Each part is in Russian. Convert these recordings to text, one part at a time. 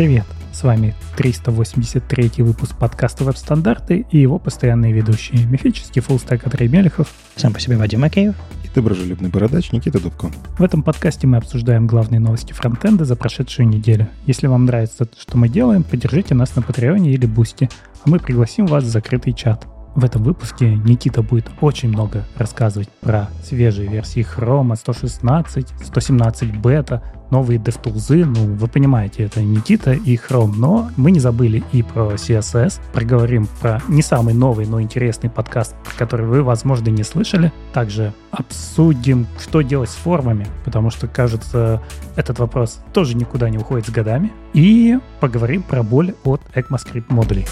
Привет! С вами 383 выпуск подкаста «Веб-стандарты» и его постоянные ведущие. Мифический фуллстек Андрей Мелехов. Сам по себе Вадим Макеев. И доброжелюбный бородач Никита Дубко. В этом подкасте мы обсуждаем главные новости фронтенда за прошедшую неделю. Если вам нравится то, что мы делаем, поддержите нас на Патреоне или Бусти, а мы пригласим вас в закрытый чат. В этом выпуске Никита будет очень много рассказывать про свежие версии Chrome 116, 117 бета, новые DevTools. Ну, вы понимаете, это Никита и Chrome. Но мы не забыли и про CSS. Проговорим про не самый новый, но интересный подкаст, который вы, возможно, не слышали. Также обсудим, что делать с формами, потому что, кажется, этот вопрос тоже никуда не уходит с годами. И поговорим про боль от ECMAScript модулей.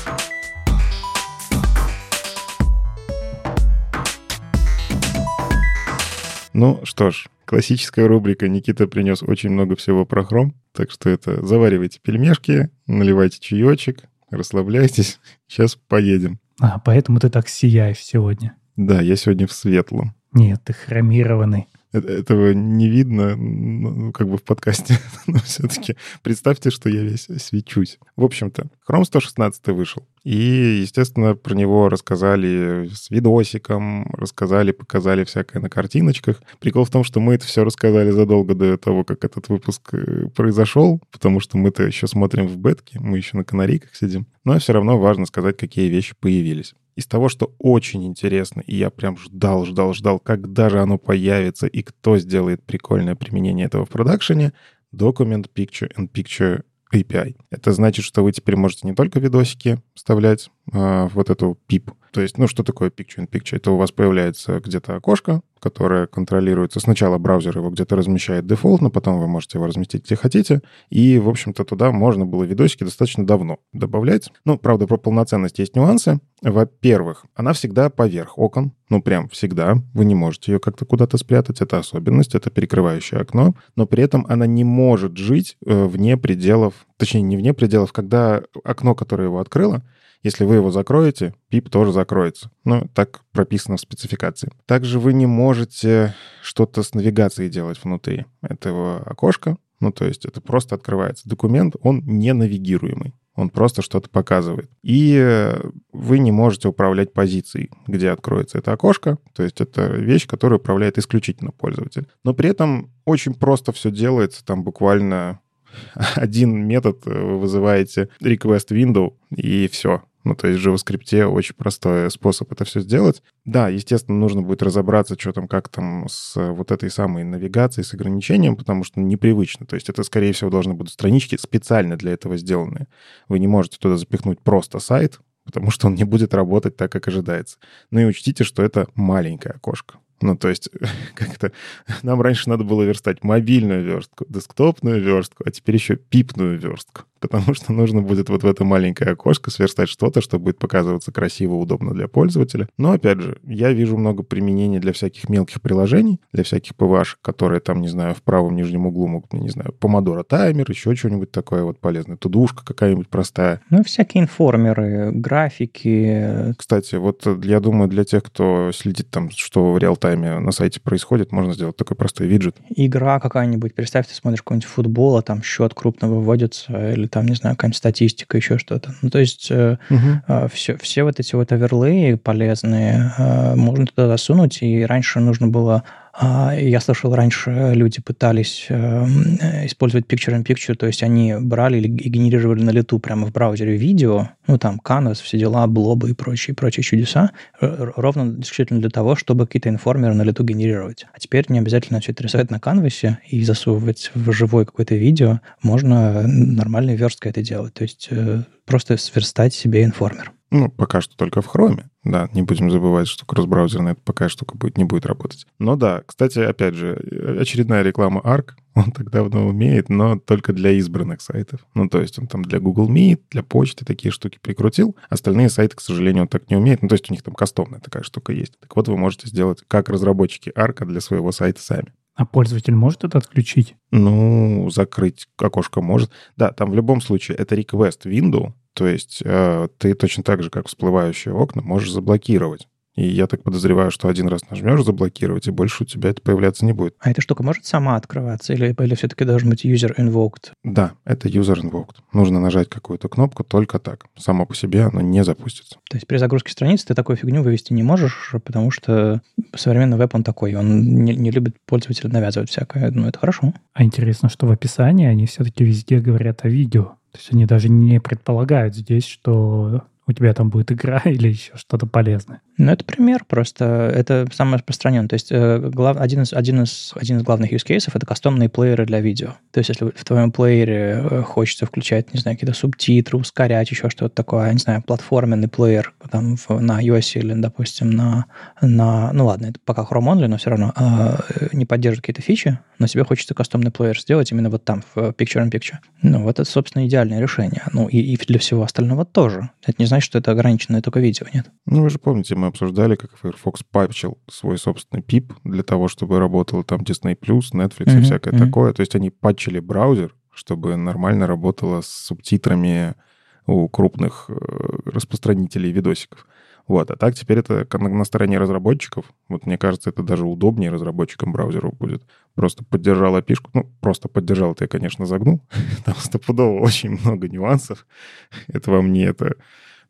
Ну что ж, классическая рубрика. Никита принес очень много всего про хром, так что это заваривайте пельмешки, наливайте чаечек, расслабляйтесь. Сейчас поедем. А, поэтому ты так сияешь сегодня. Да, я сегодня в светлом. Нет, ты хромированный. Э, этого не видно, ну, как бы в подкасте, но все-таки представьте, что я весь свечусь. В общем-то, Chrome 116 вышел. И, естественно, про него рассказали с видосиком, рассказали, показали всякое на картиночках. Прикол в том, что мы это все рассказали задолго до того, как этот выпуск э, произошел, потому что мы-то еще смотрим в бетке, мы еще на канарейках сидим. Но все равно важно сказать, какие вещи появились из того, что очень интересно, и я прям ждал, ждал, ждал, когда же оно появится и кто сделает прикольное применение этого в продакшене, Document Picture and Picture API. Это значит, что вы теперь можете не только видосики вставлять а, вот эту PIP. То есть, ну, что такое Picture in Picture? Это у вас появляется где-то окошко, которое контролируется. Сначала браузер его где-то размещает дефолтно, потом вы можете его разместить где хотите. И, в общем-то, туда можно было видосики достаточно давно добавлять. Ну, правда, про полноценность есть нюансы. Во-первых, она всегда поверх окон. Ну, прям всегда. Вы не можете ее как-то куда-то спрятать. Это особенность, это перекрывающее окно. Но при этом она не может жить э, вне пределов, точнее, не вне пределов, когда окно, которое его открыло, если вы его закроете, пип тоже закроется. Ну, так прописано в спецификации. Также вы не можете что-то с навигацией делать внутри этого окошка. Ну, то есть это просто открывается. Документ, он не навигируемый. Он просто что-то показывает. И вы не можете управлять позицией, где откроется это окошко. То есть это вещь, которую управляет исключительно пользователь. Но при этом очень просто все делается. Там буквально один метод вы вызываете request window, и все. Ну, то есть в JavaScript очень простой способ это все сделать. Да, естественно, нужно будет разобраться, что там, как там с вот этой самой навигацией, с ограничением, потому что непривычно. То есть это, скорее всего, должны будут странички специально для этого сделанные. Вы не можете туда запихнуть просто сайт, потому что он не будет работать так, как ожидается. Ну и учтите, что это маленькое окошко. Ну, то есть, как-то нам раньше надо было верстать мобильную верстку, десктопную верстку, а теперь еще пипную верстку потому что нужно будет вот в это маленькое окошко сверстать что-то, что будет показываться красиво, удобно для пользователя. Но, опять же, я вижу много применений для всяких мелких приложений, для всяких PVH, которые там, не знаю, в правом нижнем углу могут, не знаю, помодоро таймер, еще что-нибудь такое вот полезное, тудушка какая-нибудь простая. Ну, всякие информеры, графики. Кстати, вот я думаю, для тех, кто следит там, что в реал-тайме на сайте происходит, можно сделать такой простой виджет. Игра какая-нибудь, представь, ты смотришь какой-нибудь футбол, а там счет крупно выводится, или там, не знаю, какая-нибудь статистика, еще что-то. Ну, то есть угу. э, все, а, все вот эти вот оверлеи полезные э, можно туда засунуть, и раньше нужно было я слышал, раньше люди пытались эм, использовать Picture-in-Picture, то есть они брали и генерировали на лету прямо в браузере видео, ну там Canvas, все дела, блобы и прочие, прочие чудеса, ровно исключительно для того, чтобы какие-то информеры на лету генерировать. А теперь не обязательно все это рисовать на канвасе и засовывать в живое какое-то видео, можно нормальной версткой это делать, то есть э, просто сверстать себе информер. Ну, пока что только в хроме. Да, не будем забывать, что кросс-браузерная это пока штука будет, не будет работать. Но да, кстати, опять же, очередная реклама ARC, он так давно умеет, но только для избранных сайтов. Ну, то есть он там для Google Meet, для почты такие штуки прикрутил. Остальные сайты, к сожалению, он так не умеет. Ну, то есть у них там кастомная такая штука есть. Так вот, вы можете сделать, как разработчики ARC для своего сайта сами. А пользователь может это отключить? Ну, закрыть окошко может. Да, там в любом случае это request window, то есть э, ты точно так же, как всплывающие окна, можешь заблокировать И я так подозреваю, что один раз нажмешь заблокировать, и больше у тебя это появляться не будет. А эта штука может сама открываться? Или, или все-таки должен быть user invoked? Да, это user invoked. Нужно нажать какую-то кнопку только так. Само по себе оно не запустится. То есть при загрузке страницы ты такую фигню вывести не можешь, потому что современный веб, он такой, он не, не любит пользователя навязывать всякое. Ну, это хорошо. А интересно, что в описании они все-таки везде говорят о видео. То есть они даже не предполагают здесь, что у тебя там будет игра или еще что-то полезное. Ну, это пример просто. Это самое распространенное. То есть э, глав, один, из, один, из, один из главных use cases — это кастомные плееры для видео. То есть если в твоем плеере э, хочется включать, не знаю, какие-то субтитры, ускорять, еще что-то такое, не знаю, платформенный плеер там в, на iOS или, допустим, на, на... Ну ладно, это пока Chrome only, но все равно э, не поддерживает какие-то фичи, но тебе хочется кастомный плеер сделать именно вот там, в Picture-in-Picture. Ну, вот это, собственно, идеальное решение. Ну, и, и для всего остального тоже. Это не значит, что это ограничено только видео, нет? Ну, вы же помните, мы обсуждали, как Firefox патчил свой собственный PIP для того, чтобы работал там Disney+, Netflix mm-hmm, и всякое mm-hmm. такое. То есть они патчили браузер, чтобы нормально работало с субтитрами у крупных э, распространителей видосиков. Вот, а так теперь это на стороне разработчиков. Вот мне кажется, это даже удобнее разработчикам браузеров будет. Просто поддержал api Ну, просто поддержал, это я, конечно, загнул. Там стопудово очень много нюансов. Это вам не это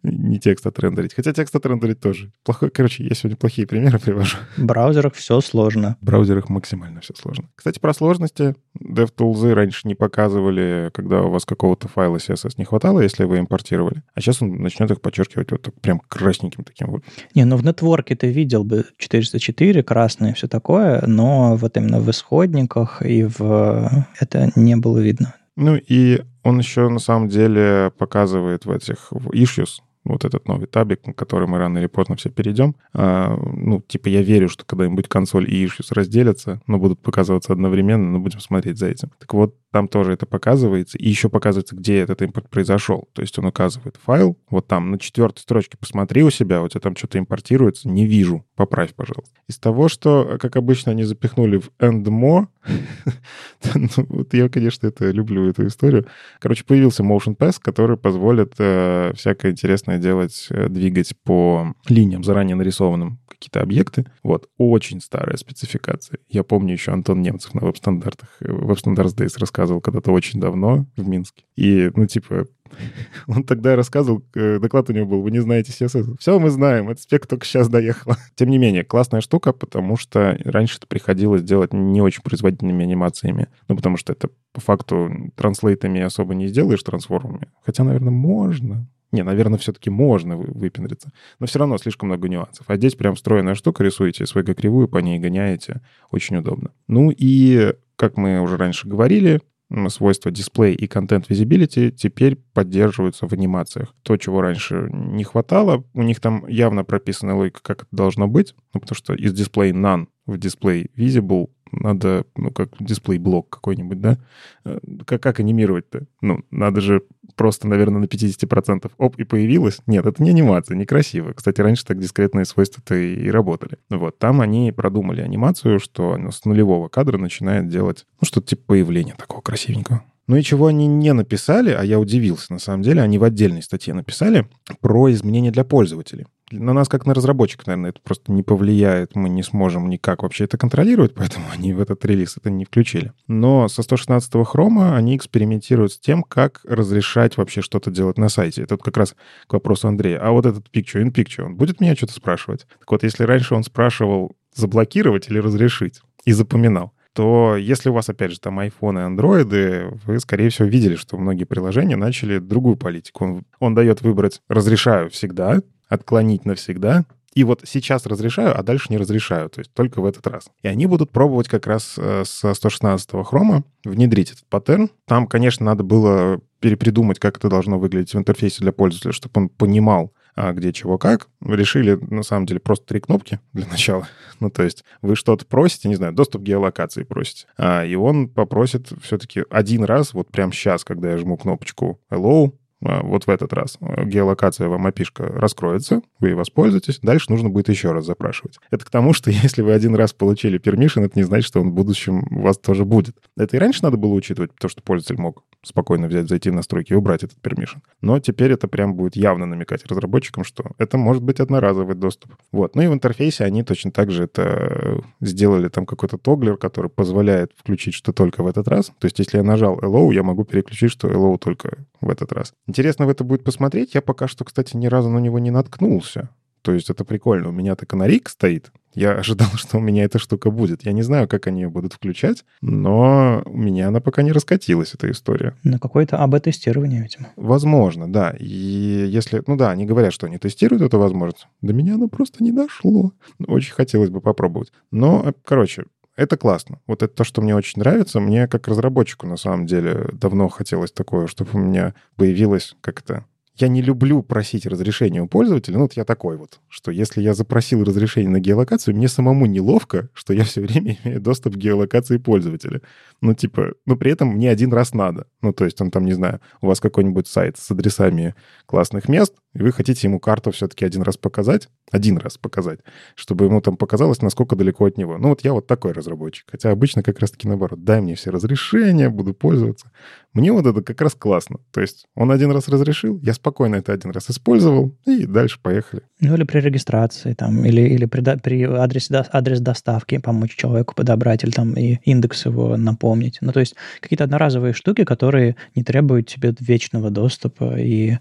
не текст отрендерить. Хотя текст отрендерить тоже. Плохой, короче, я сегодня плохие примеры привожу. В браузерах все сложно. В браузерах максимально все сложно. Кстати, про сложности. DevTools раньше не показывали, когда у вас какого-то файла CSS не хватало, если вы импортировали. А сейчас он начнет их подчеркивать вот так прям красненьким таким вот. Не, ну в нетворке ты видел бы 404, красное, все такое, но вот именно в исходниках и в... Это не было видно. Ну и он еще на самом деле показывает в этих в issues, вот этот новый табик, на который мы рано или поздно все перейдем. А, ну, типа, я верю, что когда-нибудь консоль и issues разделятся, но будут показываться одновременно, но будем смотреть за этим. Так вот, там тоже это показывается, и еще показывается, где этот импорт произошел. То есть он указывает файл, вот там на четвертой строчке посмотри у себя, у тебя там что-то импортируется, не вижу, поправь, пожалуйста. Из того, что, как обычно, они запихнули в endmo, ну, вот я, конечно, это люблю, эту историю. Короче, появился Motion Pass, который позволит э, всякое интересное делать, э, двигать по линиям заранее нарисованным какие-то объекты. Вот, очень старая спецификация. Я помню еще Антон Немцев на веб-стандартах, э, веб-стандарт Days рассказывал когда-то очень давно в Минске. И, ну, типа, он тогда рассказывал, э, доклад у него был, вы не знаете CSS. Все мы знаем, этот спек только сейчас доехал. Тем не менее, классная штука, потому что раньше это приходилось делать не очень производительными анимациями. Ну, потому что это по факту транслейтами особо не сделаешь трансформами. Хотя, наверное, можно. Не, наверное, все-таки можно выпендриться. Но все равно слишком много нюансов. А здесь прям встроенная штука, рисуете свою кривую, по ней гоняете. Очень удобно. Ну и, как мы уже раньше говорили, свойства дисплей и контент visibility теперь поддерживаются в анимациях. То, чего раньше не хватало, у них там явно прописана логика, как это должно быть, ну, потому что из display none в display visible надо, ну, как дисплей-блок какой-нибудь, да? Э, как, как анимировать-то? Ну, надо же просто, наверное, на 50% оп, и появилось. Нет, это не анимация, некрасиво. Кстати, раньше так дискретные свойства-то и работали. Вот, там они продумали анимацию, что она с нулевого кадра начинает делать, ну, что-то типа появления такого красивенького. Ну и чего они не написали, а я удивился, на самом деле, они в отдельной статье написали про изменения для пользователей на нас, как на разработчиков, наверное, это просто не повлияет. Мы не сможем никак вообще это контролировать, поэтому они в этот релиз это не включили. Но со 116 хрома они экспериментируют с тем, как разрешать вообще что-то делать на сайте. Это как раз к вопросу Андрея. А вот этот picture in picture, он будет меня что-то спрашивать? Так вот, если раньше он спрашивал заблокировать или разрешить, и запоминал, то если у вас, опять же, там iPhone и андроиды, вы, скорее всего, видели, что многие приложения начали другую политику. Он, он дает выбрать «разрешаю всегда», отклонить навсегда, и вот сейчас разрешаю, а дальше не разрешаю, то есть только в этот раз. И они будут пробовать как раз э, со 116 хрома внедрить этот паттерн. Там, конечно, надо было перепридумать, как это должно выглядеть в интерфейсе для пользователя, чтобы он понимал, а где чего как. Решили, на самом деле, просто три кнопки для начала. Ну, то есть вы что-то просите, не знаю, доступ к геолокации просите, а, и он попросит все-таки один раз, вот прямо сейчас, когда я жму кнопочку «Hello», вот в этот раз геолокация вам опишка раскроется, вы ей воспользуетесь, дальше нужно будет еще раз запрашивать. Это к тому, что если вы один раз получили permission, это не значит, что он в будущем у вас тоже будет. Это и раньше надо было учитывать, потому что пользователь мог спокойно взять, зайти в настройки и убрать этот permission. Но теперь это прям будет явно намекать разработчикам, что это может быть одноразовый доступ. Вот. Ну и в интерфейсе они точно так же это сделали там какой-то тоглер, который позволяет включить что только в этот раз. То есть если я нажал Hello, я могу переключить, что Hello только в этот раз. Интересно в это будет посмотреть. Я пока что, кстати, ни разу на него не наткнулся. То есть это прикольно. У меня-то канарик стоит. Я ожидал, что у меня эта штука будет. Я не знаю, как они ее будут включать, но у меня она пока не раскатилась, эта история. На какое-то АБ-тестирование, видимо. Возможно, да. И если... Ну да, они говорят, что они тестируют эту возможность. До меня оно просто не дошло. Очень хотелось бы попробовать. Но, короче, это классно. Вот это то, что мне очень нравится. Мне как разработчику, на самом деле, давно хотелось такое, чтобы у меня появилось как то я не люблю просить разрешения у пользователя. Ну, вот я такой вот, что если я запросил разрешение на геолокацию, мне самому неловко, что я все время имею доступ к геолокации пользователя. Ну, типа, но при этом мне один раз надо. Ну, то есть он там, не знаю, у вас какой-нибудь сайт с адресами классных мест, и вы хотите ему карту все-таки один раз показать, один раз показать, чтобы ему там показалось, насколько далеко от него. Ну, вот я вот такой разработчик. Хотя обычно как раз-таки наоборот. Дай мне все разрешения, буду пользоваться. Мне вот это как раз классно. То есть он один раз разрешил, я спокойно это один раз использовал, и дальше поехали. Ну, или при регистрации, там, или, или при, при адресе, адрес доставки помочь человеку подобрать, или там и индекс его напомнить. Ну, то есть какие-то одноразовые штуки, которые не требуют тебе вечного доступа и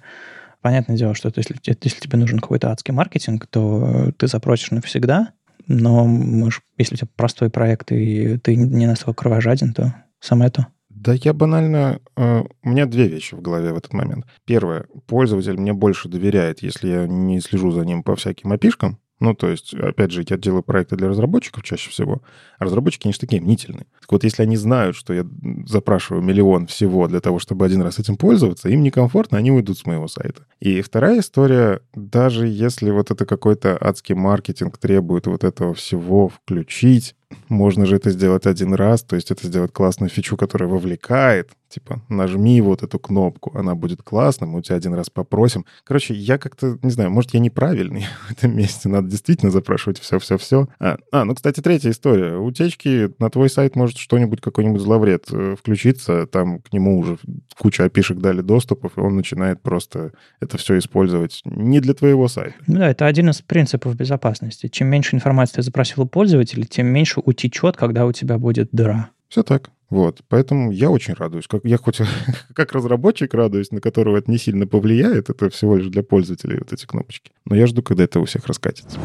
Понятное дело, что если, если тебе нужен какой-то адский маркетинг, то ты запросишь навсегда, но может, если у тебя простой проект и ты не настолько кровожаден, то самое то. Да я банально... Э, у меня две вещи в голове в этот момент. Первое. Пользователь мне больше доверяет, если я не слежу за ним по всяким опишкам. Ну, то есть, опять же, я делаю проекты для разработчиков чаще всего, а разработчики, они же такие мнительные. Так вот, если они знают, что я запрашиваю миллион всего для того, чтобы один раз этим пользоваться, им некомфортно, они уйдут с моего сайта. И вторая история, даже если вот это какой-то адский маркетинг требует вот этого всего включить, можно же это сделать один раз, то есть это сделать классную фичу, которая вовлекает, типа, нажми вот эту кнопку, она будет классная, мы у тебя один раз попросим. Короче, я как-то, не знаю, может, я неправильный в этом месте, надо действительно запрашивать все-все-все. А, а, ну, кстати, третья история. Утечки на твой сайт может что-нибудь, какой-нибудь зловред э, включиться, там к нему уже куча опишек дали доступов, и он начинает просто это все использовать не для твоего сайта. Ну да, это один из принципов безопасности. Чем меньше информации ты запросил у пользователя, тем меньше утечет, когда у тебя будет дыра. Все так. Вот, поэтому я очень радуюсь. Как, я хоть как разработчик радуюсь, на которого это не сильно повлияет, это всего лишь для пользователей вот эти кнопочки. Но я жду, когда это у всех раскатится.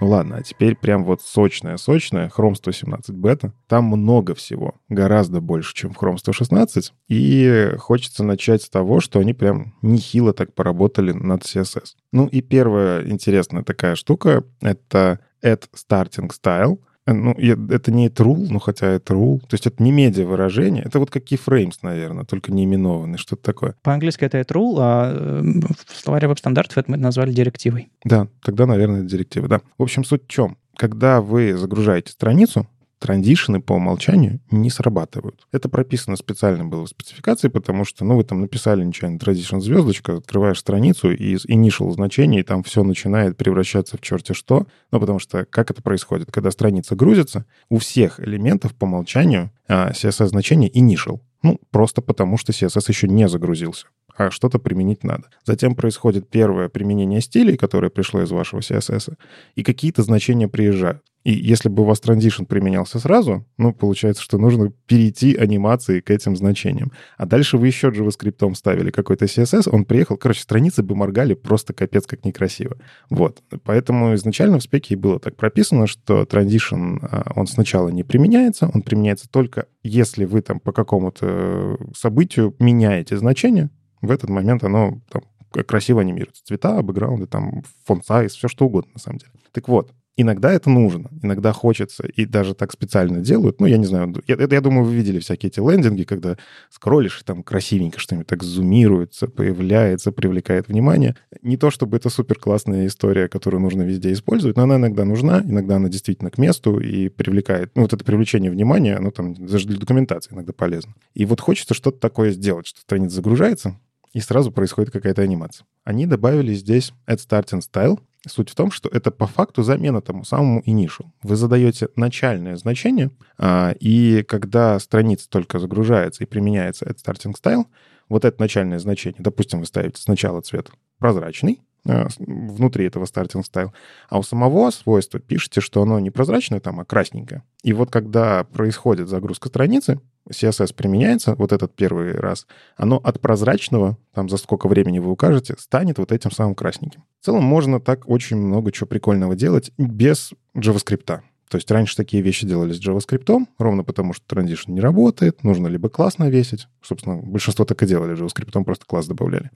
Ну ладно, а теперь прям вот сочная-сочная Chrome 117 бета. Там много всего, гораздо больше, чем в Chrome 116. И хочется начать с того, что они прям нехило так поработали над CSS. Ну и первая интересная такая штука — это Add Starting Style — ну, это не true, ну, хотя это rule. То есть это не медиа выражение. Это вот как keyframes, наверное, только не именованный, что-то такое. По-английски это rule, а э, в словаре веб-стандартов это мы назвали директивой. Да, тогда, наверное, это директива, да. В общем, суть в чем? Когда вы загружаете страницу, транзишены по умолчанию не срабатывают. Это прописано специально было в спецификации, потому что, ну, вы там написали нечаянно transition звездочка, открываешь страницу, и из initial значений там все начинает превращаться в черти что. Ну, потому что как это происходит? Когда страница грузится, у всех элементов по умолчанию а, CSS-значение initial. Ну, просто потому что CSS еще не загрузился а что-то применить надо. Затем происходит первое применение стилей, которое пришло из вашего CSS, и какие-то значения приезжают. И если бы у вас транзишн применялся сразу, ну, получается, что нужно перейти анимации к этим значениям. А дальше вы еще JavaScript ставили какой-то CSS, он приехал, короче, страницы бы моргали просто капец как некрасиво. Вот. Поэтому изначально в спеке было так прописано, что транзишн, а, он сначала не применяется, он применяется только если вы там по какому-то событию меняете значение, в этот момент оно там, красиво анимируется. Цвета, бэкграунды, там, фон сайз, все что угодно, на самом деле. Так вот, Иногда это нужно, иногда хочется, и даже так специально делают. Ну, я не знаю, я, я думаю, вы видели всякие эти лендинги, когда скроллишь, и там красивенько что-нибудь так зумируется, появляется, привлекает внимание. Не то, чтобы это супер классная история, которую нужно везде использовать, но она иногда нужна, иногда она действительно к месту и привлекает. Ну, вот это привлечение внимания, оно там даже для документации иногда полезно. И вот хочется что-то такое сделать, что страница загружается, и сразу происходит какая-то анимация. Они добавили здесь Add Starting Style, Суть в том, что это по факту замена тому самому initial. Вы задаете начальное значение, а, и когда страница только загружается и применяется этот starting style, вот это начальное значение, допустим, вы ставите сначала цвет прозрачный, внутри этого starting style, а у самого свойства пишете, что оно не прозрачное там, а красненькое. И вот когда происходит загрузка страницы, CSS применяется вот этот первый раз, оно от прозрачного, там за сколько времени вы укажете, станет вот этим самым красненьким. В целом можно так очень много чего прикольного делать без JavaScript. То есть раньше такие вещи делались с JavaScript, ровно потому что транзишн не работает, нужно либо класс навесить, собственно, большинство так и делали, JavaScript просто класс добавляли,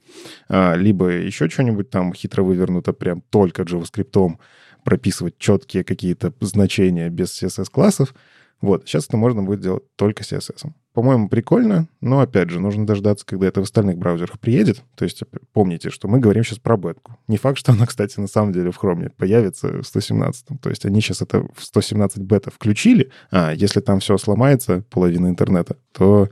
а, либо еще что-нибудь там хитро вывернуто прям только JavaScript, прописывать четкие какие-то значения без CSS-классов, вот, сейчас это можно будет делать только CSS. По-моему, прикольно, но, опять же, нужно дождаться, когда это в остальных браузерах приедет. То есть помните, что мы говорим сейчас про бетку. Не факт, что она, кстати, на самом деле в Chrome появится в 117. То есть они сейчас это в 117 бета включили, а если там все сломается, половина интернета, то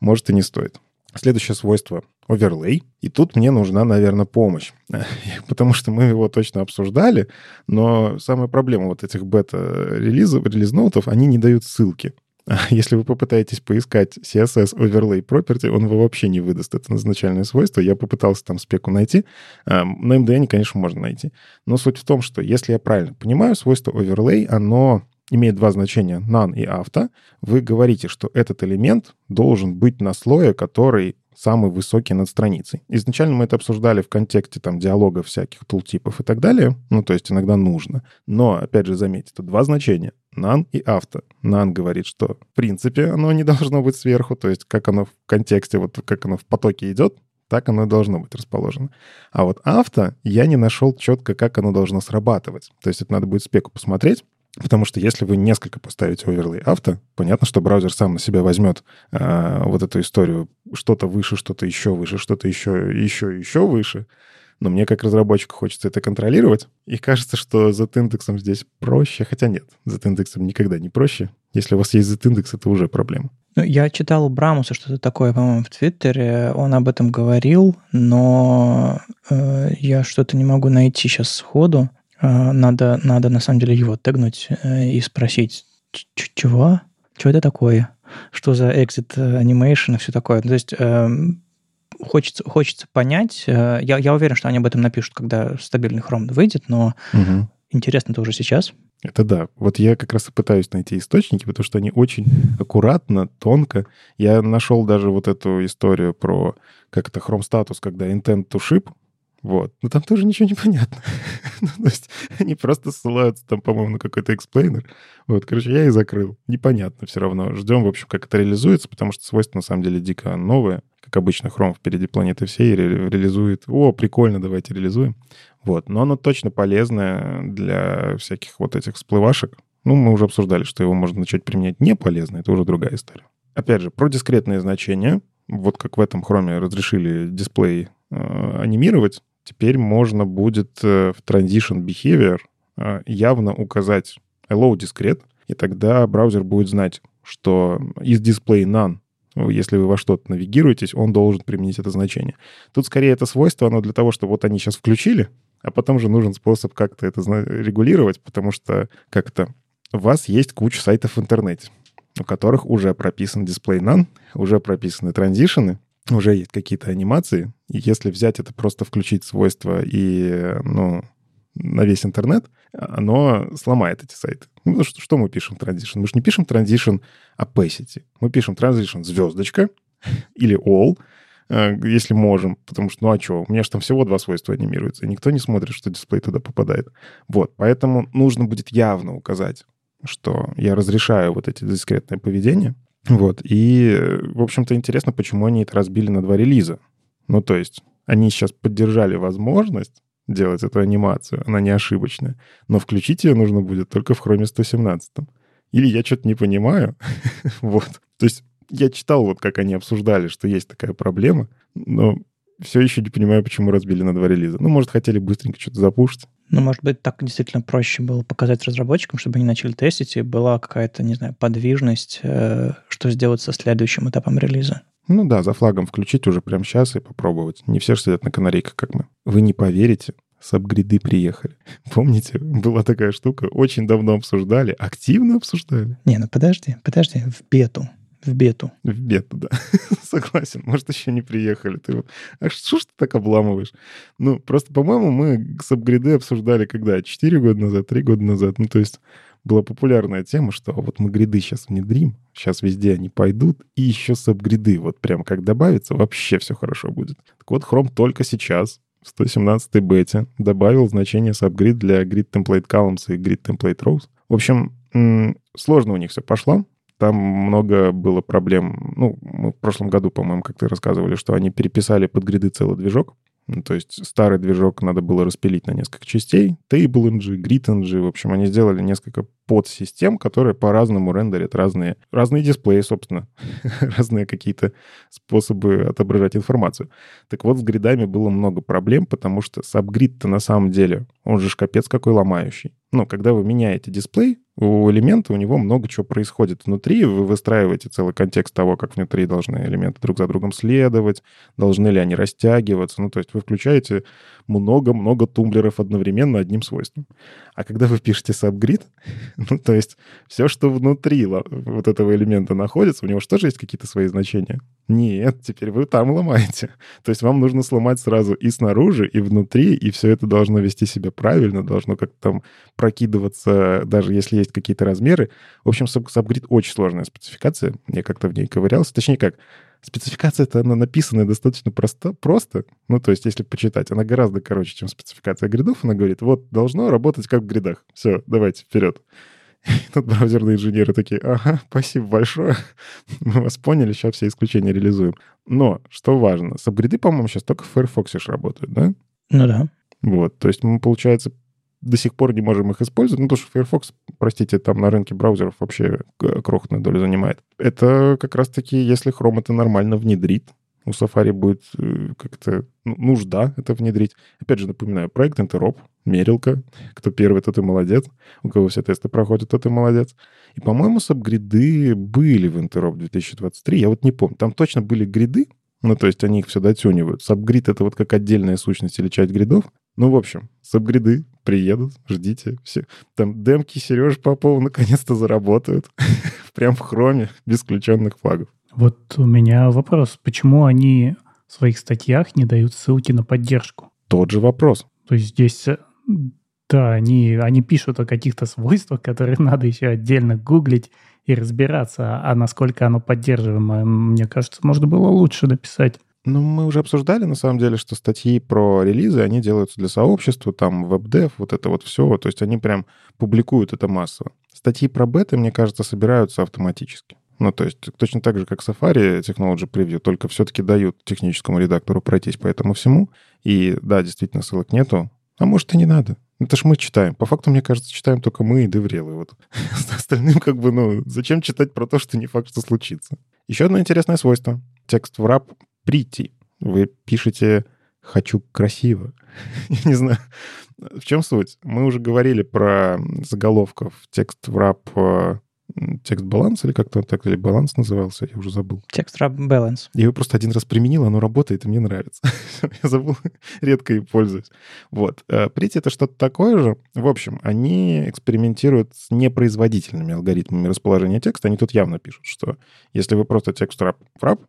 может и не стоит. Следующее свойство — оверлей. И тут мне нужна, наверное, помощь. Потому что мы его точно обсуждали, но самая проблема вот этих бета-релизов, релиз-ноутов, они не дают ссылки. Если вы попытаетесь поискать CSS Overlay Property, он его вообще не выдаст. Это изначальное свойство. Я попытался там спеку найти. На MDN, конечно, можно найти. Но суть в том, что если я правильно понимаю, свойство Overlay, оно имеет два значения, none и auto, вы говорите, что этот элемент должен быть на слое, который самый высокий над страницей. Изначально мы это обсуждали в контексте там диалогов всяких тултипов и так далее, ну, то есть иногда нужно. Но, опять же, заметьте, тут два значения, none и auto. None говорит, что в принципе оно не должно быть сверху, то есть как оно в контексте, вот как оно в потоке идет, так оно и должно быть расположено. А вот авто я не нашел четко, как оно должно срабатывать. То есть это надо будет спеку посмотреть, Потому что если вы несколько поставите оверлей авто, понятно, что браузер сам на себя возьмет э, вот эту историю что-то выше, что-то еще выше, что-то еще, еще, еще выше. Но мне как разработчику хочется это контролировать. И кажется, что Z-индексом здесь проще. Хотя нет, Z-индексом никогда не проще. Если у вас есть Z-индекс, это уже проблема. Ну, я читал у Брамуса что-то такое, по-моему, в Твиттере. Он об этом говорил, но э, я что-то не могу найти сейчас сходу. А, надо, надо на самом деле его тегнуть э, и спросить, чего? Что это такое? Что за exit э, animation и все такое? То есть эм, хочется, хочется понять. Э, я, я уверен, что они об этом напишут, когда стабильный Chrome выйдет, но угу. интересно тоже сейчас. Это да. Вот я как раз и пытаюсь найти источники, потому что они очень аккуратно, тонко. Я нашел даже вот эту историю про как это Chrome Status, когда intent to ship, вот. Но там тоже ничего не понятно. ну, то есть они просто ссылаются там, по-моему, на какой-то explainer. Вот, короче, я и закрыл. Непонятно все равно. Ждем, в общем, как это реализуется, потому что свойство на самом деле дико новое. Как обычно, Chrome впереди планеты всей ре- реализует. О, прикольно, давайте реализуем. Вот. Но оно точно полезное для всяких вот этих всплывашек. Ну, мы уже обсуждали, что его можно начать применять не полезно. Это уже другая история. Опять же, про дискретные значения. Вот как в этом хроме разрешили дисплей э, анимировать, теперь можно будет э, в Transition Behavior э, явно указать hello discrete, и тогда браузер будет знать, что из display none, если вы во что-то навигируетесь, он должен применить это значение. Тут скорее это свойство, оно для того, что вот они сейчас включили, а потом же нужен способ как-то это регулировать, потому что как-то у вас есть куча сайтов в интернете, у которых уже прописан display none, уже прописаны транзишены, уже есть какие-то анимации, и если взять это просто включить свойства и, ну, на весь интернет, оно сломает эти сайты. Ну, что, что мы пишем transition? Мы же не пишем transition opacity. Мы пишем transition звездочка или all, э, если можем, потому что, ну а что, у меня же там всего два свойства анимируются, и никто не смотрит, что дисплей туда попадает. Вот, поэтому нужно будет явно указать, что я разрешаю вот эти дискретное поведение, вот. И, в общем-то, интересно, почему они это разбили на два релиза. Ну, то есть, они сейчас поддержали возможность делать эту анимацию, она не ошибочная. Но включить ее нужно будет только в Chrome 117. Или я что-то не понимаю. вот. То есть я читал, вот как они обсуждали, что есть такая проблема, но все еще не понимаю, почему разбили на два релиза. Ну, может, хотели быстренько что-то запушить. Ну, может быть, так действительно проще было показать разработчикам, чтобы они начали тестить, и была какая-то, не знаю, подвижность, э, что сделать со следующим этапом релиза. Ну да, за флагом включить уже прямо сейчас и попробовать. Не все же сидят на канарейках, как мы. Вы не поверите, с апгриды приехали. Помните, была такая штука, очень давно обсуждали, активно обсуждали. Не, ну подожди, подожди, в бету. В бету. В бету, да. Согласен. Может, еще не приехали. Ты вот... А что ж ты так обламываешь? Ну, просто, по-моему, мы с апгриды обсуждали когда? Четыре года назад, три года назад. Ну, то есть была популярная тема, что вот мы гриды сейчас внедрим, сейчас везде они пойдут, и еще с апгриды. Вот прям как добавится, вообще все хорошо будет. Так вот, Chrome только сейчас, в 117 бете, добавил значение subgrid для grid template columns и grid template rows. В общем, сложно у них все пошло. Там много было проблем. Ну, мы в прошлом году, по-моему, как ты рассказывали, что они переписали под гриды целый движок. Ну, то есть старый движок надо было распилить на несколько частей. TableNG, GridNG, в общем, они сделали несколько подсистем, которые по-разному рендерят разные, разные дисплеи, собственно, разные какие-то способы отображать информацию. Так вот, с гридами было много проблем, потому что сабгрид-то на самом деле, он же капец какой ломающий. Ну, когда вы меняете дисплей, у элемента у него много чего происходит внутри, вы выстраиваете целый контекст того, как внутри должны элементы друг за другом следовать, должны ли они растягиваться. Ну, то есть вы включаете много-много тумблеров одновременно одним свойством. А когда вы пишете subgrid, ну, то есть все, что внутри вот этого элемента находится, у него же тоже есть какие-то свои значения? Нет, теперь вы там ломаете. То есть вам нужно сломать сразу и снаружи, и внутри, и все это должно вести себя правильно, должно как-то там прокидываться, даже если есть какие-то размеры. В общем, subgrid очень сложная спецификация. Я как-то в ней ковырялся. Точнее как, Спецификация-то она написана достаточно просто, просто. Ну, то есть, если почитать, она гораздо короче, чем спецификация гридов. Она говорит, вот, должно работать как в гридах. Все, давайте, вперед. И тут браузерные инженеры такие, ага, спасибо большое, мы вас поняли, сейчас все исключения реализуем. Но, что важно, сабгриды, по-моему, сейчас только в Firefox работают, да? Ну да. Вот, то есть мы, получается, до сих пор не можем их использовать, ну, потому что Firefox, простите, там на рынке браузеров вообще крохотную долю занимает. Это как раз-таки, если Chrome это нормально внедрит, у Safari будет э, как-то ну, нужда это внедрить. Опять же, напоминаю, проект Interop, мерилка. Кто первый, тот и молодец. У кого все тесты проходят, тот и молодец. И, по-моему, сабгриды были в Interop 2023. Я вот не помню. Там точно были гриды, ну, то есть они их все дотюнивают. Сабгрид — это вот как отдельная сущность или часть гридов. Ну, в общем, сабгриды приедут, ждите. Все. Там демки Сережи Попова наконец-то заработают. Прям в хроме, без включенных флагов. Вот у меня вопрос. Почему они в своих статьях не дают ссылки на поддержку? Тот же вопрос. То есть здесь, э, да, они, они пишут о каких-то свойствах, которые надо еще отдельно гуглить и разбираться, а насколько оно поддерживаемо, мне кажется, можно было лучше написать. Ну, мы уже обсуждали, на самом деле, что статьи про релизы, они делаются для сообщества, там, веб-дев, вот это вот все. То есть они прям публикуют это массово. Статьи про беты, мне кажется, собираются автоматически. Ну, то есть точно так же, как Safari Technology Preview, только все-таки дают техническому редактору пройтись по этому всему. И да, действительно, ссылок нету. А может, и не надо. Это ж мы читаем. По факту, мне кажется, читаем только мы и деврелы. Вот. Остальным как бы, ну, зачем читать про то, что не факт, что случится. Еще одно интересное свойство. Текст в раб прийти. Вы пишете «хочу красиво». не знаю, в чем суть. Мы уже говорили про заголовков текст в раб э, текст баланс или как-то так или баланс назывался, я уже забыл. Текст баланс. Я его просто один раз применил, оно работает, и мне нравится. я забыл, редко и пользуюсь. Вот. Э, Прити — это что-то такое же. В общем, они экспериментируют с непроизводительными алгоритмами расположения текста. Они тут явно пишут, что если вы просто текст раб раб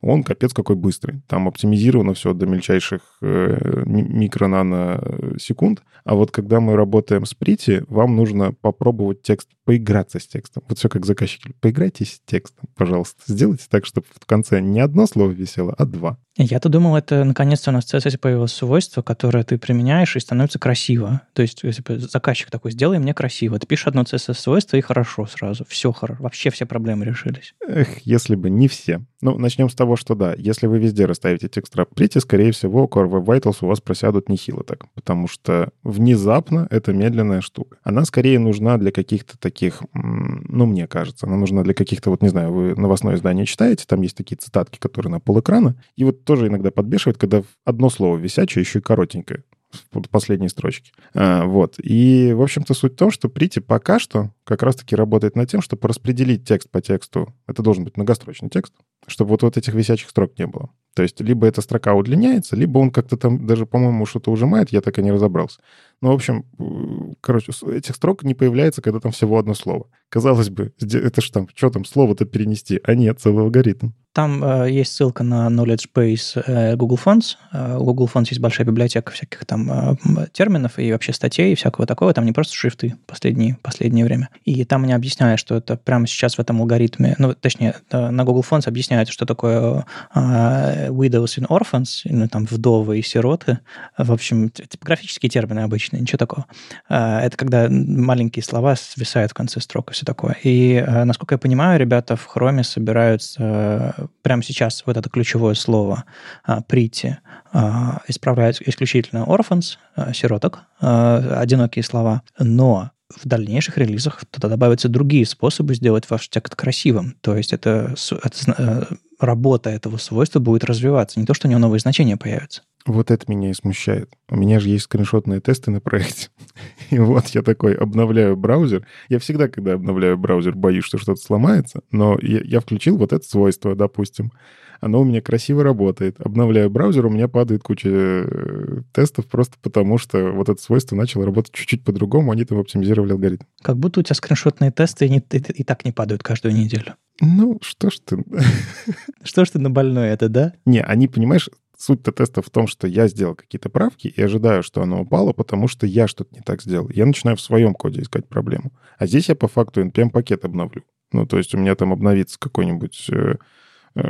он капец какой быстрый. Там оптимизировано все до мельчайших э, микро-нано-секунд. А вот когда мы работаем с Прити, вам нужно попробовать текст, поиграться с текстом. Вот все как заказчики. Поиграйтесь с текстом, пожалуйста. Сделайте так, чтобы в конце не одно слово висело, а два. Я-то думал, это наконец-то у нас в CSS появилось свойство, которое ты применяешь и становится красиво. То есть, если заказчик такой, сделай мне красиво. Ты пишешь одно CSS-свойство и хорошо сразу. Все хорошо. Вообще все проблемы решились. Эх, если бы не все. Ну, начнем с того, что да, если вы везде расставите текст Pretty, скорее всего, Core Web Vitals у вас просядут нехило так, потому что внезапно это медленная штука. Она скорее нужна для каких-то таких, ну, мне кажется, она нужна для каких-то, вот, не знаю, вы новостное издание читаете, там есть такие цитатки, которые на полэкрана, и вот тоже иногда подбешивает, когда одно слово висячее, еще и коротенькое в последней строчке. А, вот. И, в общем-то, суть в том, что Прити пока что как раз-таки работает над тем, чтобы распределить текст по тексту. Это должен быть многострочный текст, чтобы вот, вот этих висячих строк не было. То есть либо эта строка удлиняется, либо он как-то там даже, по-моему, что-то ужимает, я так и не разобрался. Ну, в общем, короче, этих строк не появляется, когда там всего одно слово. Казалось бы, это ж там, что там, слово-то перенести, а нет, целый алгоритм. Там э, есть ссылка на Knowledge Base э, Google Fonts. Э, Google Fonts есть большая библиотека всяких там э, терминов и вообще статей и всякого такого. Там не просто шрифты последние, последнее время. И там они объясняют, что это прямо сейчас в этом алгоритме, ну, точнее, на Google Fonts объясняют, что такое э, widows and orphans, ну, там, вдовы и сироты. В общем, типографические термины обычные, ничего такого. Э, это когда маленькие слова свисают в конце строк все такое. И, э, насколько я понимаю, ребята в Chrome собираются прямо сейчас вот это ключевое слово «прити» исправляют исключительно orphans, сироток, одинокие слова, но в дальнейших релизах туда добавятся другие способы сделать ваш текст красивым. То есть это, это э, работа этого свойства будет развиваться, не то, что у него новые значения появятся. Вот это меня и смущает. У меня же есть скриншотные тесты на проекте. И вот я такой обновляю браузер. Я всегда, когда обновляю браузер, боюсь, что что-то сломается. Но я, я включил вот это свойство, допустим. Оно у меня красиво работает. Обновляю браузер, у меня падает куча э, тестов просто потому, что вот это свойство начало работать чуть-чуть по-другому, они там оптимизировали алгоритм. Как будто у тебя скриншотные тесты и, и, и так не падают каждую неделю. Ну, что ж ты... Что ж ты на больное это, да? Не, они, понимаешь, Суть-то теста в том, что я сделал какие-то правки и ожидаю, что оно упало, потому что я что-то не так сделал. Я начинаю в своем коде искать проблему. А здесь я по факту NPM-пакет обновлю. Ну, то есть у меня там обновится какой-нибудь, э,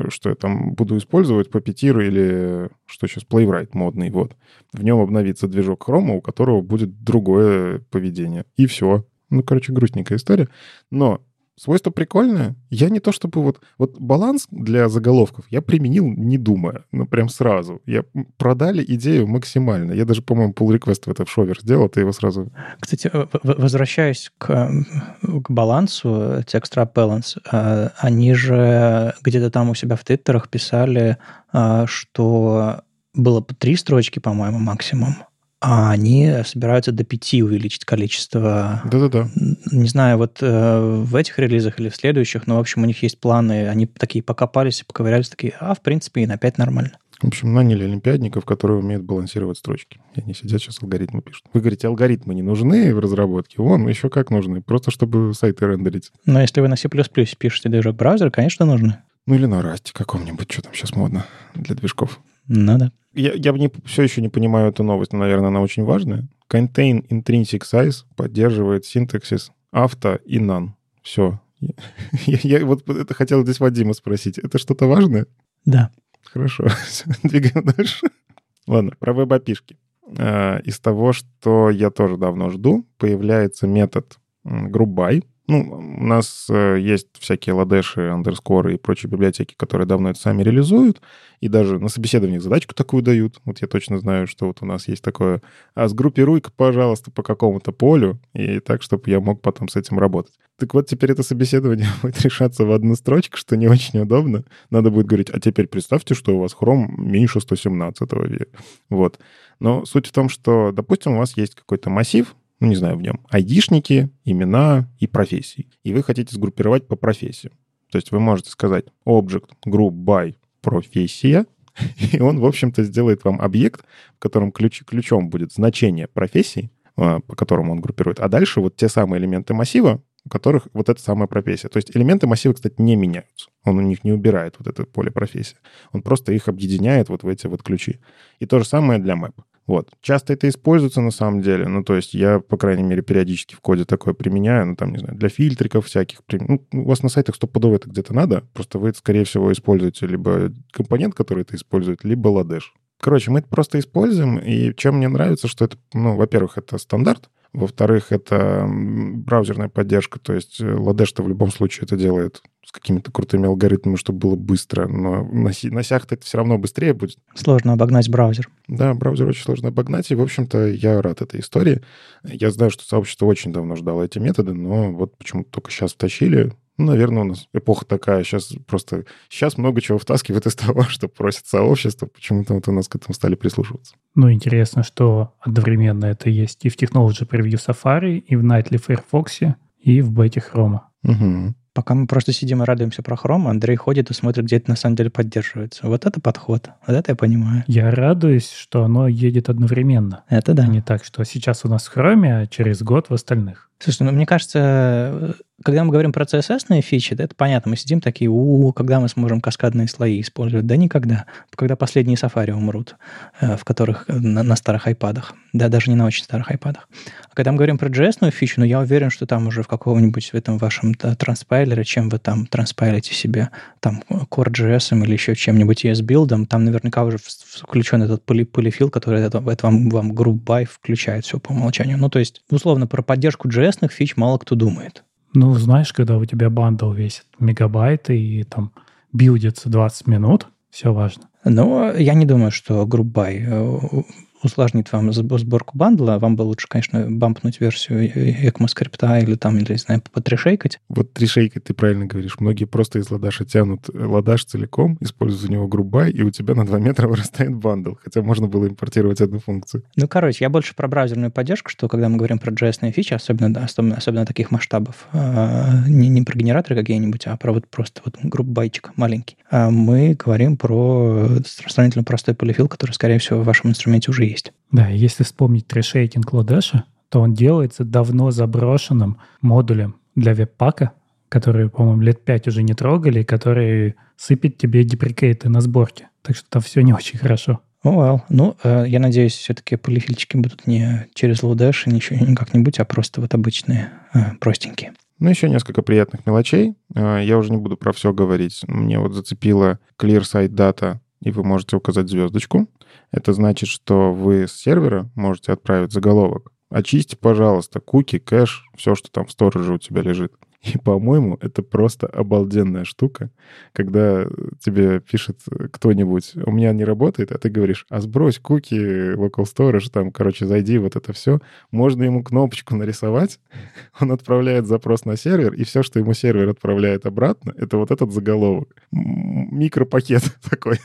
что я там буду использовать, Puppeteer или что сейчас, Playwright модный, вот. В нем обновится движок Chrome, у которого будет другое поведение. И все. Ну, короче, грустненькая история. Но Свойство прикольное. Я не то чтобы вот... Вот баланс для заголовков я применил, не думая. Ну, прям сразу. Я продали идею максимально. Я даже, по-моему, pull request в это шовер сделал, ты его сразу... Кстати, возвращаясь к, к балансу, текст wrap balance, а, они же где-то там у себя в твиттерах писали, а, что было по три строчки, по-моему, максимум а они собираются до пяти увеличить количество. Да-да-да. Не знаю, вот э, в этих релизах или в следующих, но, в общем, у них есть планы, они такие покопались и поковырялись, такие, а, в принципе, и на пять нормально. В общем, наняли олимпиадников, которые умеют балансировать строчки. И они сидят сейчас алгоритмы пишут. Вы говорите, алгоритмы не нужны в разработке? Вон, еще как нужны. Просто чтобы сайты рендерить. Но если вы на C++ пишете движок браузера, конечно, нужны. Ну или на Rust каком-нибудь, что там сейчас модно для движков. Ну да. Я, я не, все еще не понимаю эту новость, но, наверное, она очень важная. Contain Intrinsic Size поддерживает синтаксис авто и none. Все. Я, я вот это хотел здесь Вадима спросить. Это что-то важное? Да. Хорошо. Двигаем дальше. Ладно, про веб-опишки. А, из того, что я тоже давно жду, появляется метод GroupBy, ну, у нас э, есть всякие ладеши, андерскоры и прочие библиотеки, которые давно это сами реализуют, и даже на собеседованиях задачку такую дают. Вот я точно знаю, что вот у нас есть такое. А сгруппируй-ка, пожалуйста, по какому-то полю, и так, чтобы я мог потом с этим работать. Так вот, теперь это собеседование будет решаться в одну строчку, что не очень удобно. Надо будет говорить, а теперь представьте, что у вас Chrome меньше 117 века. Вот. Но суть в том, что, допустим, у вас есть какой-то массив, ну, не знаю, в нем айдишники, имена и профессии. И вы хотите сгруппировать по профессиям. То есть вы можете сказать object group by профессия, и он, в общем-то, сделает вам объект, в котором ключ, ключом будет значение профессии, а, по которому он группирует, а дальше вот те самые элементы массива, у которых вот эта самая профессия. То есть элементы массива, кстати, не меняются. Он у них не убирает вот это поле профессии. Он просто их объединяет вот в эти вот ключи. И то же самое для map. Вот. Часто это используется на самом деле. Ну, то есть я, по крайней мере, периодически в коде такое применяю. Ну, там, не знаю, для фильтриков всяких. Ну, у вас на сайтах стопудово это где-то надо. Просто вы, скорее всего, используете либо компонент, который это использует, либо ладеш. Короче, мы это просто используем. И чем мне нравится, что это, ну, во-первых, это стандарт. Во-вторых, это браузерная поддержка, то есть Ладеш-то в любом случае это делает с какими-то крутыми алгоритмами, чтобы было быстро, но на, на сях это все равно быстрее будет. Сложно обогнать браузер. Да, браузер очень сложно обогнать, и, в общем-то, я рад этой истории. Я знаю, что сообщество очень давно ждало эти методы, но вот почему-то только сейчас втащили. Ну, наверное, у нас эпоха такая. Сейчас просто... Сейчас много чего втаскивает из того, что просит сообщество. Почему-то вот у нас к этому стали прислушиваться. Ну, интересно, что одновременно это есть и в Technology Preview Safari, и в Nightly Firefox, и в бете Chrome. Угу. Пока мы просто сидим и радуемся про Chrome, Андрей ходит и смотрит, где это на самом деле поддерживается. Вот это подход. Вот это я понимаю. Я радуюсь, что оно едет одновременно. Это да. Не так, что сейчас у нас в Chrome, а через год в остальных. Слушай, ну мне кажется, когда мы говорим про CSS фичи, да, это понятно, мы сидим такие, у, когда мы сможем каскадные слои использовать? Да никогда. Когда последние сафари умрут, э, в которых э, на, на старых айпадах. Да, даже не на очень старых айпадах. А когда мы говорим про JS фичу, ну я уверен, что там уже в каком-нибудь в этом вашем транспайлере, чем вы там транспайлите себе, там core-js или еще чем-нибудь esbuild ом, там наверняка уже включен этот поли полифил, который это, это вам, вам Babel включает все по умолчанию. Ну то есть, условно, про поддержку JS фич мало кто думает. Ну, знаешь, когда у тебя бандл весит мегабайты и там билдится 20 минут, все важно. Ну, я не думаю, что Babel э, усложнит вам сборку бандла, вам бы лучше, конечно, бампнуть версию ECMAScript или там, или, не знаю, потришейкать. Вот трешейкать ты правильно говоришь. Многие просто из ладаша тянут ладаш целиком, используют за него грубай, и у тебя на 2 метра вырастает бандл, хотя можно было импортировать одну функцию. Ну, короче, я больше про браузерную поддержку, что когда мы говорим про JS фичи, особенно, да, особенно, особенно таких масштабов, а, не, не про генераторы какие-нибудь, а про вот просто вот группбайчик маленький, а мы говорим про сравнительно простой полифил, который, скорее всего, в вашем инструменте уже есть. Да, если вспомнить трешейкинг Лодеша, то он делается давно заброшенным модулем для веб-пака, который, по-моему, лет пять уже не трогали, который сыпет тебе деприкейты на сборке. Так что там все не очень хорошо. О, oh, well. Ну, э, я надеюсь, все-таки полифильчики будут не через Lodash и ничего, не как-нибудь, а просто вот обычные, э, простенькие. Ну, еще несколько приятных мелочей. Э, я уже не буду про все говорить. Мне вот зацепила Clear Site Data, и вы можете указать звездочку. Это значит, что вы с сервера можете отправить заголовок. Очисти, пожалуйста, куки, кэш, все, что там в стороже у тебя лежит. И, по-моему, это просто обалденная штука, когда тебе пишет кто-нибудь, у меня не работает, а ты говоришь, а сбрось куки, local storage, там, короче, зайди, вот это все. Можно ему кнопочку нарисовать, он отправляет запрос на сервер, и все, что ему сервер отправляет обратно, это вот этот заголовок. Микропакет такой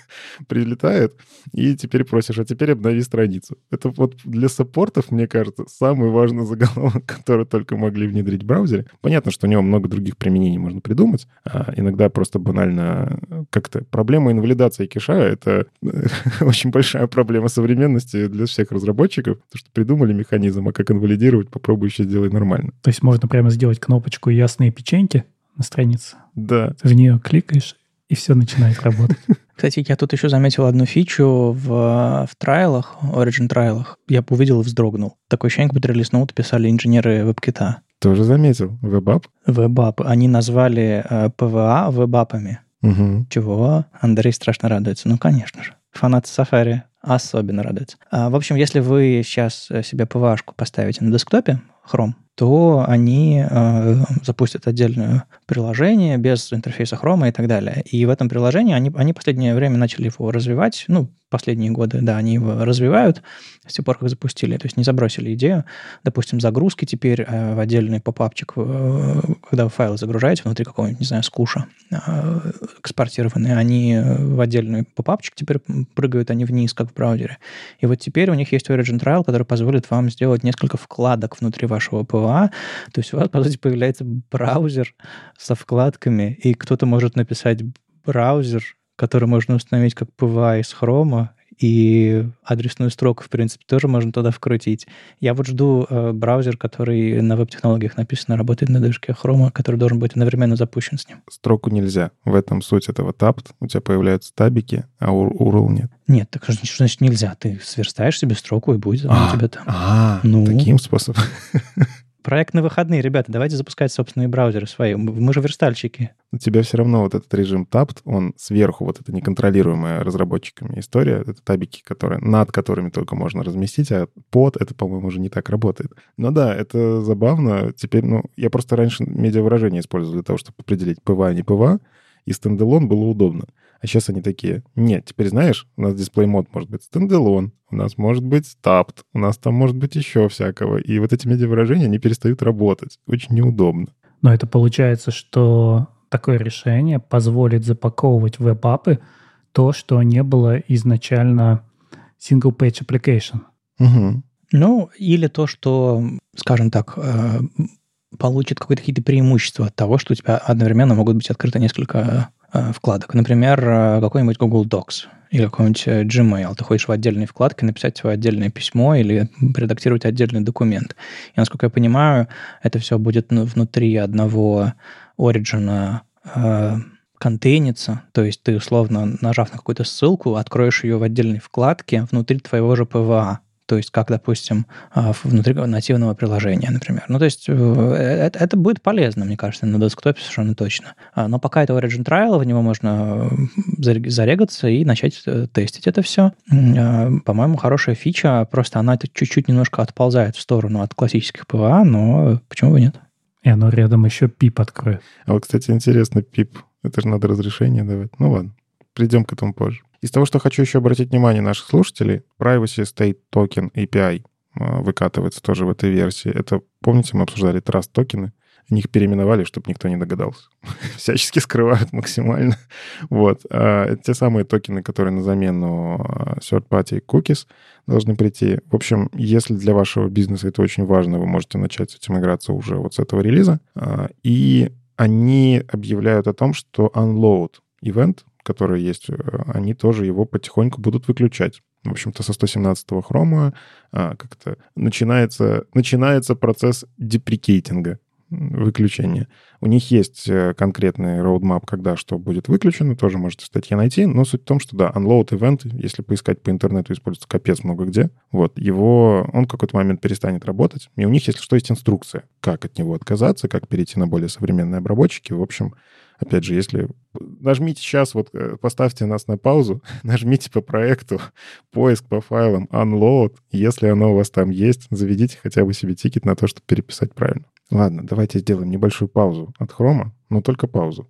прилетает, и теперь просишь, а теперь обнови страницу. Это вот для саппортов, мне кажется, самый важный заголовок, который только могли внедрить в браузере. Понятно, что у него много других применений можно придумать. А иногда просто банально как-то проблема инвалидации киша — это очень большая проблема современности для всех разработчиков, потому что придумали механизм, а как инвалидировать, попробуй еще сделай нормально. То есть можно прямо сделать кнопочку «Ясные печеньки» на странице. Да. Ты в нее кликаешь, и все начинает работать. Кстати, я тут еще заметил одну фичу в, в трайлах, Origin трайлах. Я увидел и вздрогнул. Такое ощущение, как будто релиз ноут писали инженеры WebKit. Тоже заметил. WebApp? WebApp. Они назвали э, PVA WebApp'ами. Угу. Чего? Андрей страшно радуется. Ну, конечно же. Фанаты Safari особенно радуются. А, в общем, если вы сейчас себе PVA-шку поставите на десктопе, Chrome, то они э, запустят отдельное приложение без интерфейса Chrome и так далее. И в этом приложении они, они последнее время начали его развивать, ну, последние годы, да, они его развивают с тех пор, как запустили, то есть не забросили идею. Допустим, загрузки теперь э, в отдельный попапчик, э, когда вы файлы загружаете внутри какого-нибудь, не знаю, скуша э, экспортированные, они в отдельный попапчик теперь прыгают, они вниз, как в браузере. И вот теперь у них есть Origin Trial, который позволит вам сделать несколько вкладок внутри вашего PWA, то есть у вас, по сути, появляется браузер со вкладками, и кто-то может написать браузер, который можно установить как PWA из Chrome, и адресную строку, в принципе, тоже можно туда вкрутить. Я вот жду э, браузер, который на веб-технологиях написано, работает на движке Chrome, который должен быть одновременно запущен с ним. Строку нельзя. В этом суть этого tapt. У тебя появляются табики, а URL нет. Нет, так что значит нельзя? Ты сверстаешь себе строку, и будет а, у тебя там. А, ну, таким способом. Проект на выходные, ребята, давайте запускать собственные браузеры свои. Мы же верстальщики. У тебя все равно вот этот режим tabbed, он сверху, вот это неконтролируемая разработчиками история, это табики, которые, над которыми только можно разместить, а под это, по-моему, уже не так работает. Но да, это забавно. Теперь, ну, я просто раньше медиавыражение использовал для того, чтобы определить PWA, а не PWA, и standalone было удобно. А сейчас они такие, нет, теперь знаешь, у нас display mode может быть standalone, у нас может быть tabbed, у нас там может быть еще всякого. И вот эти медиавыражения, они перестают работать. Очень неудобно. Но это получается, что такое решение позволит запаковывать в веб-апы то, что не было изначально single-page application. Угу. Ну, или то, что, скажем так, э, получит какие-то преимущества от того, что у тебя одновременно могут быть открыты несколько вкладок. Например, э, какой-нибудь Google Docs или какой-нибудь э, Gmail. Ты ходишь в отдельные вкладки, написать свое отдельное письмо или редактировать отдельный документ. И, насколько я понимаю, это все будет ну, внутри одного Origin э, контейнится, то есть ты, условно, нажав на какую-то ссылку, откроешь ее в отдельной вкладке внутри твоего же PVA то есть как, допустим, а, внутри нативного приложения, например. Ну, то есть э, это, это будет полезно, мне кажется, на десктопе совершенно точно. А, но пока это Origin Trial, в него можно зарегаться и начать э, тестить это все. А, по-моему, хорошая фича, просто она чуть-чуть немножко отползает в сторону от классических PVA, но почему бы нет? И оно рядом еще пип откроет. А вот, кстати, интересно, пип, это же надо разрешение давать. Ну ладно, придем к этому позже. Из того, что хочу еще обратить внимание наших слушателей, Privacy State Token API а, выкатывается тоже в этой версии. Это, помните, мы обсуждали Trust токены? Их переименовали, чтобы никто не догадался. Всячески скрывают максимально. Вот. А, это те самые токены, которые на замену а, third-party cookies должны прийти. В общем, если для вашего бизнеса это очень важно, вы можете начать с этим играться уже вот с этого релиза. И они объявляют о том, что unload event которые есть, э, они тоже его потихоньку будут выключать. В общем-то, со 117-го хрома а, как-то начинается, начинается процесс деприкейтинга, выключения. У них есть э, конкретный роудмап, когда что будет выключено, тоже можете в статье найти, но суть в том, что да, unload event, если поискать по интернету, используется капец много где. Вот, его, он в какой-то момент перестанет работать, и у них, если что, есть инструкция, как от него отказаться, как перейти на более современные обработчики. В общем, Опять же, если нажмите сейчас, вот э, поставьте нас на паузу, нажмите по проекту, поиск по файлам, unload. Если оно у вас там есть, заведите хотя бы себе тикет на то, чтобы переписать правильно. Ладно, давайте сделаем небольшую паузу от хрома, но только паузу.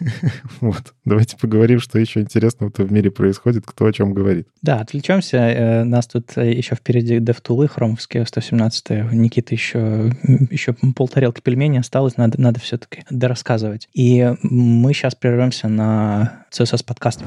Вот. Давайте поговорим, что еще интересного-то в мире происходит, кто о чем говорит. Да, отвлечемся. Э, нас тут э, еще впереди DevTools хромовские 117 Никита еще, еще полтарелки пельменей осталось, надо, надо все-таки дорассказывать. И мы сейчас прервемся на CSS-подкаст.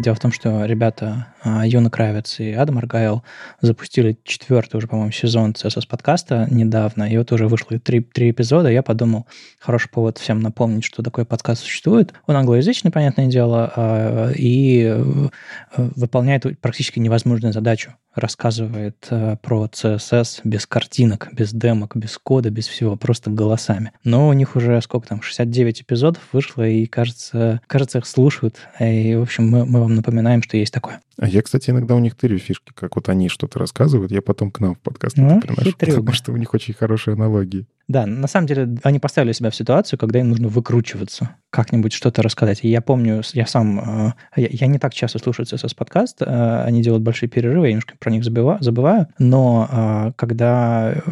Дело в том, что ребята а, Юна Кравец и Адам Аргайл запустили четвертый уже, по-моему, сезон CSS подкаста недавно, и вот уже вышло три, три эпизода, я подумал, хороший повод всем напомнить, что такой подкаст существует. Он англоязычный, понятное дело, а, и э, выполняет практически невозможную задачу рассказывает э, про CSS без картинок, без демок, без кода, без всего, просто голосами. Но у них уже сколько там, 69 эпизодов вышло, и кажется, кажется их слушают. И, в общем, мы, мы вам напоминаем, что есть такое. А я, кстати, иногда у них тырю фишки, как вот они что-то рассказывают, я потом к нам в подкаст ну, это приношу, хитрюга. потому что у них очень хорошие аналогии. Да, на самом деле они поставили себя в ситуацию, когда им нужно выкручиваться, как-нибудь что-то рассказать. И я помню, я сам, э, я, я не так часто слушаю CSS подкаст, э, они делают большие перерывы, я немножко про них забываю, но э, когда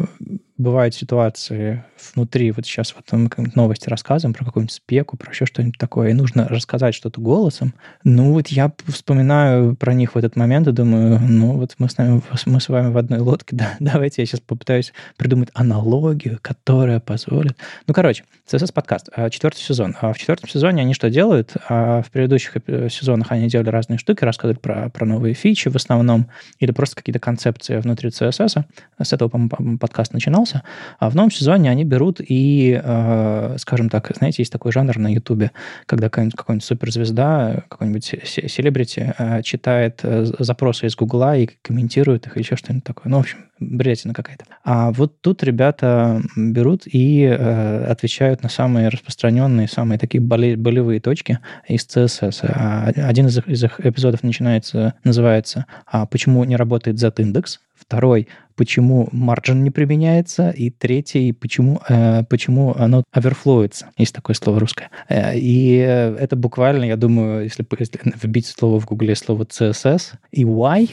бывают ситуации внутри, вот сейчас вот мы новости рассказываем про какую-нибудь спеку, про еще что-нибудь такое, и нужно рассказать что-то голосом, ну вот я вспоминаю про них в этот момент и думаю, ну вот мы с, нами, мы с вами в одной лодке, да, давайте я сейчас попытаюсь придумать аналогию, которая позволит... Ну, короче, CSS подкаст, а, четвертый сезон. А в четвертом сезоне они что делают? А в предыдущих сезонах они делали разные штуки, рассказывали про, про новые фичи в основном, или просто какие-то концепции внутри CSS. С этого, по-моему, подкаст начинался занимался. А в новом сезоне они берут и, э, скажем так, знаете, есть такой жанр на Ютубе, когда какая-нибудь, какая-нибудь суперзвезда, какой-нибудь селебрити читает запросы из Гугла и комментирует их, или еще что-нибудь такое. Ну, в общем, бредятина какая-то. А вот тут ребята берут и э, отвечают на самые распространенные, самые такие боли, болевые точки из CSS. А один из их, из их эпизодов начинается, называется «А «Почему не работает Z-индекс?», второй почему марджин не применяется, и третий, почему, э, почему оно оверфлоится. Есть такое слово русское. Э, и это буквально, я думаю, если, если вбить слово в гугле, слово CSS и why,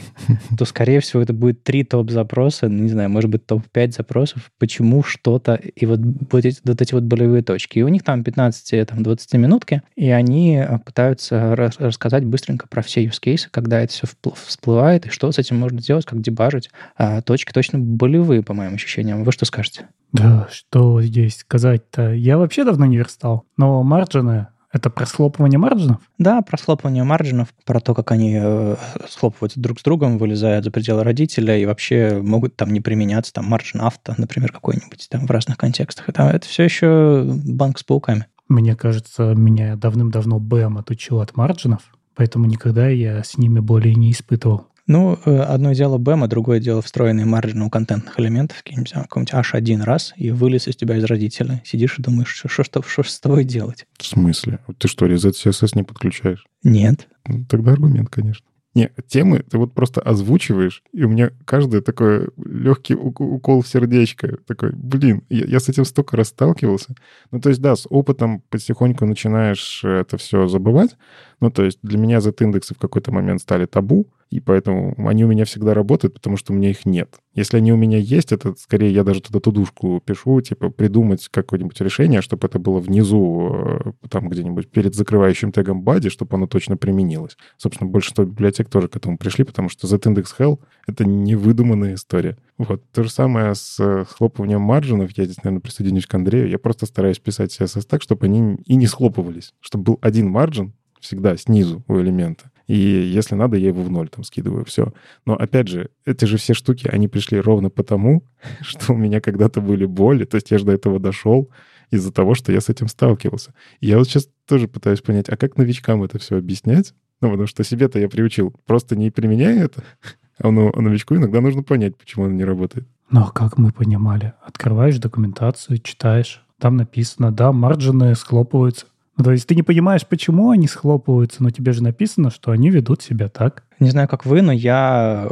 то, скорее всего, это будет три топ-запроса, не знаю, может быть, топ-5 запросов, почему что-то, и вот, вот, эти, вот эти вот болевые точки. И у них там 15-20 минутки, и они пытаются рас рассказать быстренько про все use cases, когда это все всплывает, и что с этим можно сделать, как дебажить а, точки точно болевые, по моим ощущениям. Вы что скажете? Да, что здесь сказать-то? Я вообще давно не верстал, но марджины это про схлопывание марджинов? Да, про схлопывание марджинов, про то, как они э, схлопываются друг с другом, вылезают за пределы родителя и вообще могут там не применяться, там марджин авто, например, какой-нибудь там в разных контекстах. Это, это все еще банк с пауками. Мне кажется, меня давным-давно БМ отучил от марджинов, поэтому никогда я с ними более не испытывал. Ну, э, одно дело BEM, а другое дело встроенные маржины у контентных элементов, какой-нибудь аж один раз, и вылез из тебя из родителя. Сидишь и думаешь, что, что, что, что с тобой делать? В смысле? Ты что, резет CSS не подключаешь? Нет. Ну, тогда аргумент, конечно. Не, темы ты вот просто озвучиваешь, и у меня каждый такой легкий укол в сердечко. Такой, блин, я, я с этим столько раз сталкивался. Ну, то есть, да, с опытом потихоньку начинаешь это все забывать. Ну, то есть для меня Z-индексы в какой-то момент стали табу, и поэтому они у меня всегда работают, потому что у меня их нет. Если они у меня есть, это скорее я даже туда тудушку пишу, типа придумать какое-нибудь решение, чтобы это было внизу, э, там где-нибудь перед закрывающим тегом body, чтобы оно точно применилось. Собственно, большинство библиотек тоже к этому пришли, потому что Z-индекс hell — это невыдуманная история. Вот. То же самое с э, схлопыванием маржинов. Я здесь, наверное, присоединюсь к Андрею. Я просто стараюсь писать CSS так, чтобы они и не схлопывались. Чтобы был один маржин всегда снизу у элемента. И если надо, я его в ноль там скидываю, все. Но опять же, эти же все штуки, они пришли ровно потому, что у меня когда-то были боли, то есть я же до этого дошел из-за того, что я с этим сталкивался. И я вот сейчас тоже пытаюсь понять, а как новичкам это все объяснять? Ну, потому что себе-то я приучил, просто не применяя это, а, ну, а новичку иногда нужно понять, почему оно не работает. Ну, а как мы понимали? Открываешь документацию, читаешь, там написано, да, марджины схлопываются. Ну, то есть ты не понимаешь, почему они схлопываются, но тебе же написано, что они ведут себя так. Не знаю, как вы, но я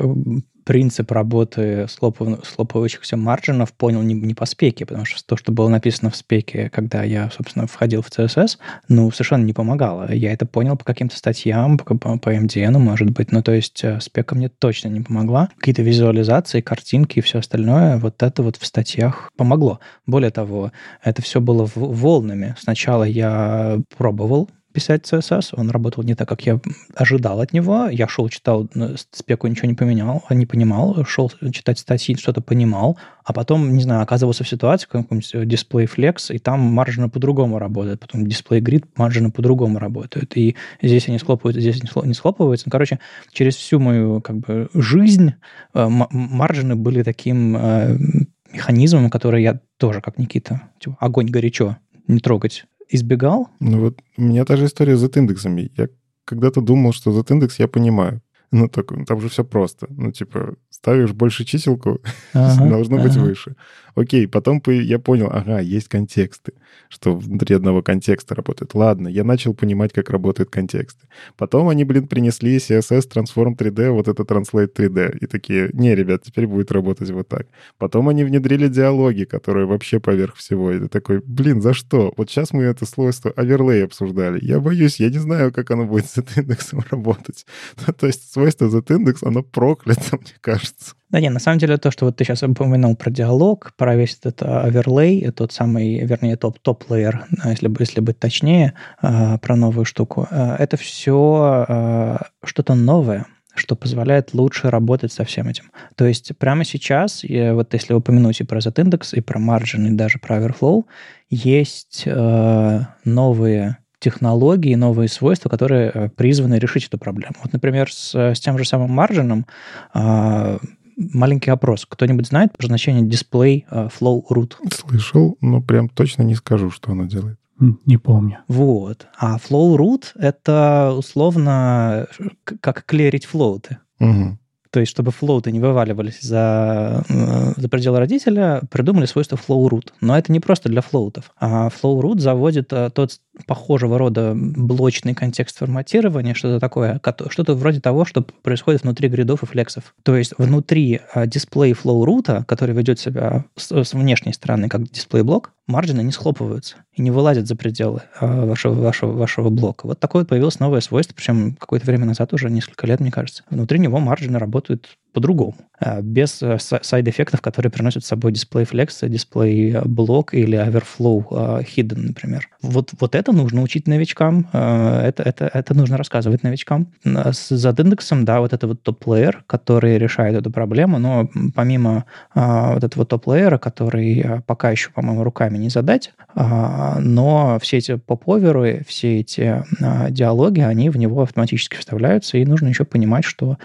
принцип работы слопов, слопывающихся марджинов понял не, не по спеке, потому что то, что было написано в спеке, когда я, собственно, входил в CSS, ну, совершенно не помогало. Я это понял по каким-то статьям, по, по, MDN, может быть. Ну, то есть э, спека мне точно не помогла. Какие-то визуализации, картинки и все остальное, вот это вот в статьях помогло. Более того, это все было волнами. Сначала я пробовал писать CSS, он работал не так, как я ожидал от него. Я шел, читал спеку, ничего не поменял, не понимал, шел читать статьи, что-то понимал, а потом, не знаю, оказывался в ситуации, какой-нибудь дисплей Flex, и там маржины по-другому работают, потом дисплей Grid маржины по-другому работают, и здесь они схлопываются, здесь не схлопываются. Ну, короче, через всю мою как бы жизнь э, маржины были таким э, механизмом, который я тоже, как Никита, типа, огонь горячо, не трогать избегал? Ну вот у меня та же история с Z-индексами. Я когда-то думал, что Z-индекс я понимаю. Ну, так, там же все просто. Ну, типа, ставишь больше чиселку, ага, должно ага. быть выше. Окей, потом я понял, ага, есть контексты, что внутри одного контекста работает. Ладно, я начал понимать, как работают контексты. Потом они, блин, принесли CSS Transform 3D, вот это Translate 3D. И такие, не, ребят, теперь будет работать вот так. Потом они внедрили диалоги, которые вообще поверх всего. И ты такой, блин, за что? Вот сейчас мы это свойство overlay обсуждали. Я боюсь, я не знаю, как оно будет с индексом работать. То есть свойство z-индекс, оно проклято, мне кажется. Да нет, на самом деле то, что вот ты сейчас упомянул про диалог, про весь этот оверлей, тот самый, вернее, топ топ лейер если, если быть точнее, а, про новую штуку, а, это все а, что-то новое, что позволяет лучше работать со всем этим. То есть прямо сейчас, вот если упомянуть и про Z-индекс, и про margin, и даже про Overflow, есть новые технологии, новые свойства, которые э, призваны решить эту проблему. Вот, например, с, с тем же самым маржином маленький опрос. Кто-нибудь знает про значение display uh, flow root? Слышал, но прям точно не скажу, что оно делает. Не помню. Вот. А flow root — это условно как клерить флоуты. Угу. То есть, чтобы флоуты не вываливались за, э, за пределы родителя, придумали свойство flow root. Но это не просто для флоутов. А flow root заводит э, тот похожего рода блочный контекст форматирования, что-то такое, что-то вроде того, что происходит внутри гридов и флексов. То есть внутри а, display flow root, который ведет себя с, с внешней стороны как display block, маржины не схлопываются и не вылазят за пределы а, вашего, вашего, вашего блока. Вот такое вот появилось новое свойство, причем какое-то время назад, уже несколько лет, мне кажется. Внутри него маржины работают по-другому, а, без э, сайд-эффектов, которые приносят с собой display flex, display block или overflow hidden, например. Вот, вот это нужно учить новичкам, это, это, это нужно рассказывать новичкам. С Z-индексом, да, вот это вот топ-плеер, который решает эту проблему, но помимо вот этого топ-плеера, который пока еще, по-моему, руками не задать, но все эти поп-оверы, все эти диалоги, они в него автоматически вставляются, и нужно еще понимать, что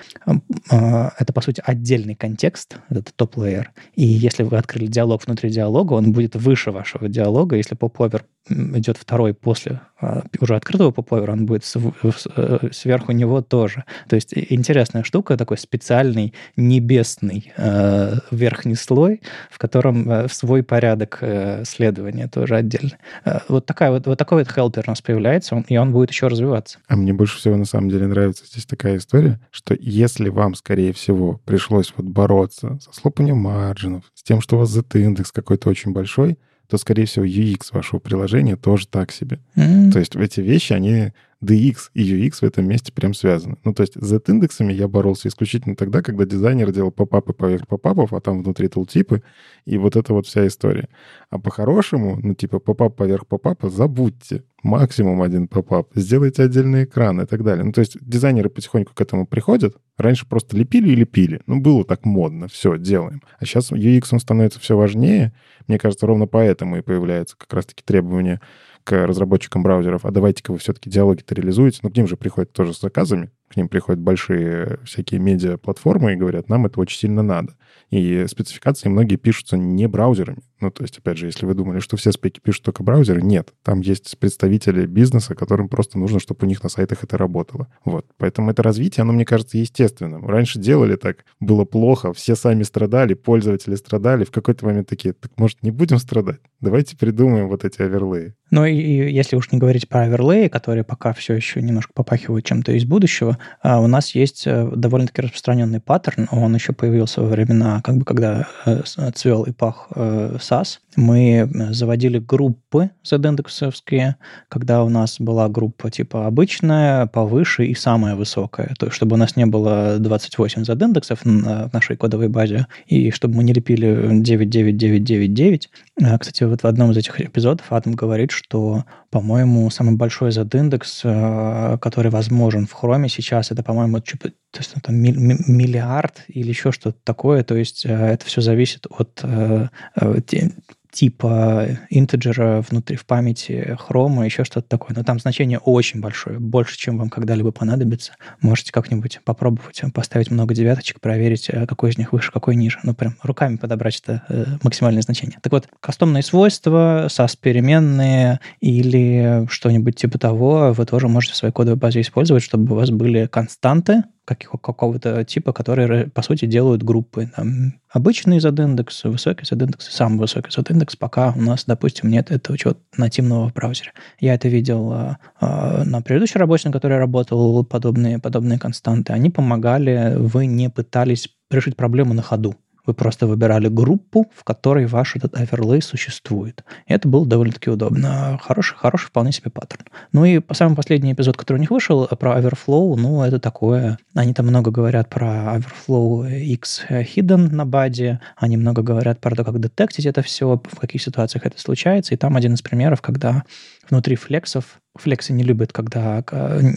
это по сути, отдельный контекст, этот топ-лейер. И если вы открыли диалог внутри диалога, он будет выше вашего диалога. Если поп-овер идет второй после а, уже открытого поп-овера, он будет э, сверху него тоже. То есть интересная штука, такой специальный небесный э, верхний слой, в котором э, свой порядок следования тоже отдельно. Э, вот, такая вот, вот такой вот хелпер у нас появляется, он, и он будет еще развиваться. А мне больше всего на самом деле нравится здесь такая история, что если вам, скорее всего, пришлось вот бороться со слопанием маржинов, с тем, что у вас Z-индекс какой-то очень большой, то, скорее всего, UX вашего приложения тоже так себе. Mm-hmm. То есть эти вещи, они DX и UX в этом месте прям связаны. Ну, то есть с Z-индексами я боролся исключительно тогда, когда дизайнер делал попапы поверх попапов, а там внутри тултипы, и вот эта вот вся история. А по-хорошему, ну, типа попап поверх попапа забудьте. Максимум один попап. Сделайте отдельный экран и так далее. Ну, то есть дизайнеры потихоньку к этому приходят. Раньше просто лепили и лепили. Ну, было так модно. Все, делаем. А сейчас UX, он становится все важнее. Мне кажется, ровно поэтому и появляется как раз-таки требование к разработчикам браузеров, а давайте-ка вы все-таки диалоги-то реализуете. Ну, к ним же приходят тоже с заказами, к ним приходят большие всякие медиа-платформы и говорят, нам это очень сильно надо. И спецификации многие пишутся не браузерами. Ну, то есть, опять же, если вы думали, что все спеки пишут только браузеры, нет. Там есть представители бизнеса, которым просто нужно, чтобы у них на сайтах это работало. Вот. Поэтому это развитие, оно, мне кажется, естественным. Раньше делали так, было плохо, все сами страдали, пользователи страдали. В какой-то момент такие, так может, не будем страдать? Давайте придумаем вот эти оверлеи. Ну и если уж не говорить про оверлеи, которые пока все еще немножко попахивают чем-то из будущего, у нас есть э, довольно-таки распространенный паттерн. Он еще появился во времена, как бы когда э, цвел и пах э, SAS. Мы заводили группы задендексовские, когда у нас была группа типа обычная, повыше и самая высокая. То есть, чтобы у нас не было 28 задендексов в нашей кодовой базе, и чтобы мы не лепили 99999. Кстати, вот в одном из этих эпизодов Адам говорит, что, по-моему, самый большой Z-индекс, э, который возможен в Chrome сейчас, это, по-моему, то есть, там, миллиард или еще что-то такое. То есть э, это все зависит от э, типа интеджера внутри в памяти хрома, еще что-то такое. Но там значение очень большое, больше, чем вам когда-либо понадобится. Можете как-нибудь попробовать поставить много девяточек, проверить, э, какой из них выше, какой ниже. Ну, прям руками подобрать это э, максимальное значение. Так вот, кастомные свойства, SAS переменные или что-нибудь типа того вы тоже можете в своей кодовой базе использовать, чтобы у вас были константы, какого-то типа, которые, по сути, делают группы. Там, обычный Z-индекс, высокий и самый высокий Z-индекс, пока у нас, допустим, нет этого чего-то нативного в браузере. Я это видел а, на предыдущей работе, на которой я работал, подобные, подобные константы. Они помогали, вы не пытались решить проблему на ходу. Вы просто выбирали группу, в которой ваш этот оверлей существует. И это было довольно-таки удобно. Хороший, хороший вполне себе паттерн. Ну и самый последний эпизод, который у них вышел, про Overflow, ну, это такое... Они там много говорят про Overflow X Hidden на баде, они много говорят про то, как детектить это все, в каких ситуациях это случается. И там один из примеров, когда внутри флексов Флексы не любят, когда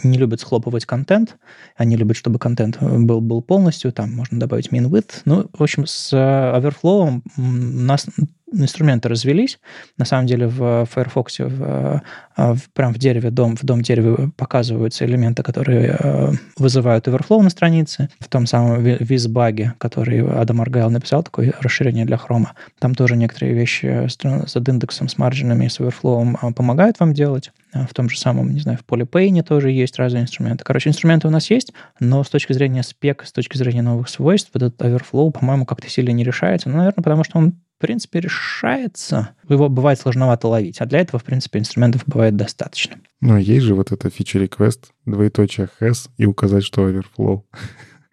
не любят схлопывать контент. Они любят, чтобы контент был, был полностью. Там можно добавить min width. Ну, в общем, с Overflow у нас инструменты развелись. На самом деле в Firefox в, в, прям в дереве, дом, в дом дереве показываются элементы, которые э, вызывают overflow на странице. В том самом визбаге, который Адам Аргайл написал, такое расширение для хрома, там тоже некоторые вещи с, индексом, с марджинами, с overflow помогают вам делать. А в том же самом, не знаю, в PolyPane тоже есть разные инструменты. Короче, инструменты у нас есть, но с точки зрения спек, с точки зрения новых свойств, этот overflow, по-моему, как-то сильно не решается. Ну, наверное, потому что он принципе, решается. Его бывает сложновато ловить, а для этого, в принципе, инструментов бывает достаточно. Ну, есть же вот feature request, двоеточие has и указать, что overflow.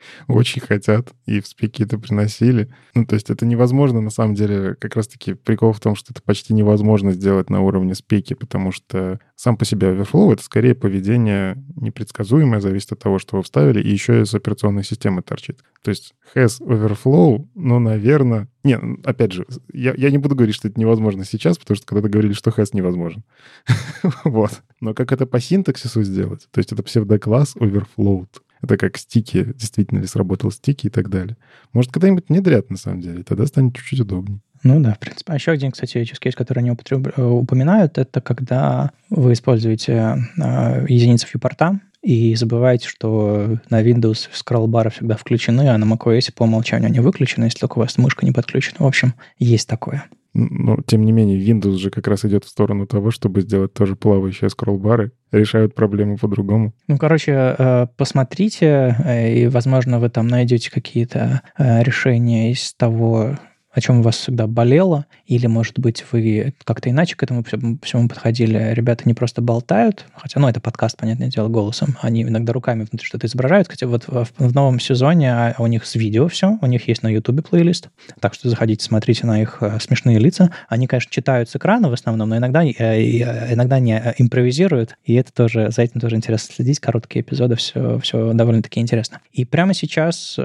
очень хотят, и в спеки это приносили. Ну, то есть это невозможно, на самом деле, как раз-таки прикол в том, что это почти невозможно сделать на уровне спеки, потому что сам по себе Overflow — это скорее поведение непредсказуемое, зависит от того, что вы вставили, и еще из операционной системы торчит. То есть has Overflow, ну, наверное... Не, опять же, я, я не буду говорить, что это невозможно сейчас, потому что когда-то говорили, что has невозможен. вот. Но как это по синтаксису сделать? То есть это псевдокласс overflowed. Это как стики, действительно ли сработал стики и так далее. Может, когда-нибудь внедрят, на самом деле, тогда станет чуть-чуть удобнее. Ну да, в принципе. А еще один, кстати, use case, который они употреб... Э, упоминают, это когда вы используете э, единицы вьюпорта, и забывайте, что на Windows скролл-бары всегда включены, а на macOS по умолчанию они выключены, если только у вас мышка не подключена. В общем, есть такое. Но, тем не менее, Windows же как раз идет в сторону того, чтобы сделать тоже плавающие скролл-бары. Решают проблему по-другому. Ну, короче, э, посмотрите, э, и, возможно, вы там найдете какие-то э, решения из того, о чем у вас всегда болело, или, может быть, вы как-то иначе к этому всему подходили. Ребята не просто болтают, хотя, ну, это подкаст, понятное дело, голосом, они иногда руками внутри что-то изображают. Хотя вот в, новом сезоне а, у них с видео все, у них есть на Ютубе плейлист, так что заходите, смотрите на их э, смешные лица. Они, конечно, читают с экрана в основном, но иногда, э, э, иногда не импровизируют, и это тоже, за этим тоже интересно следить, короткие эпизоды, все, все довольно-таки интересно. И прямо сейчас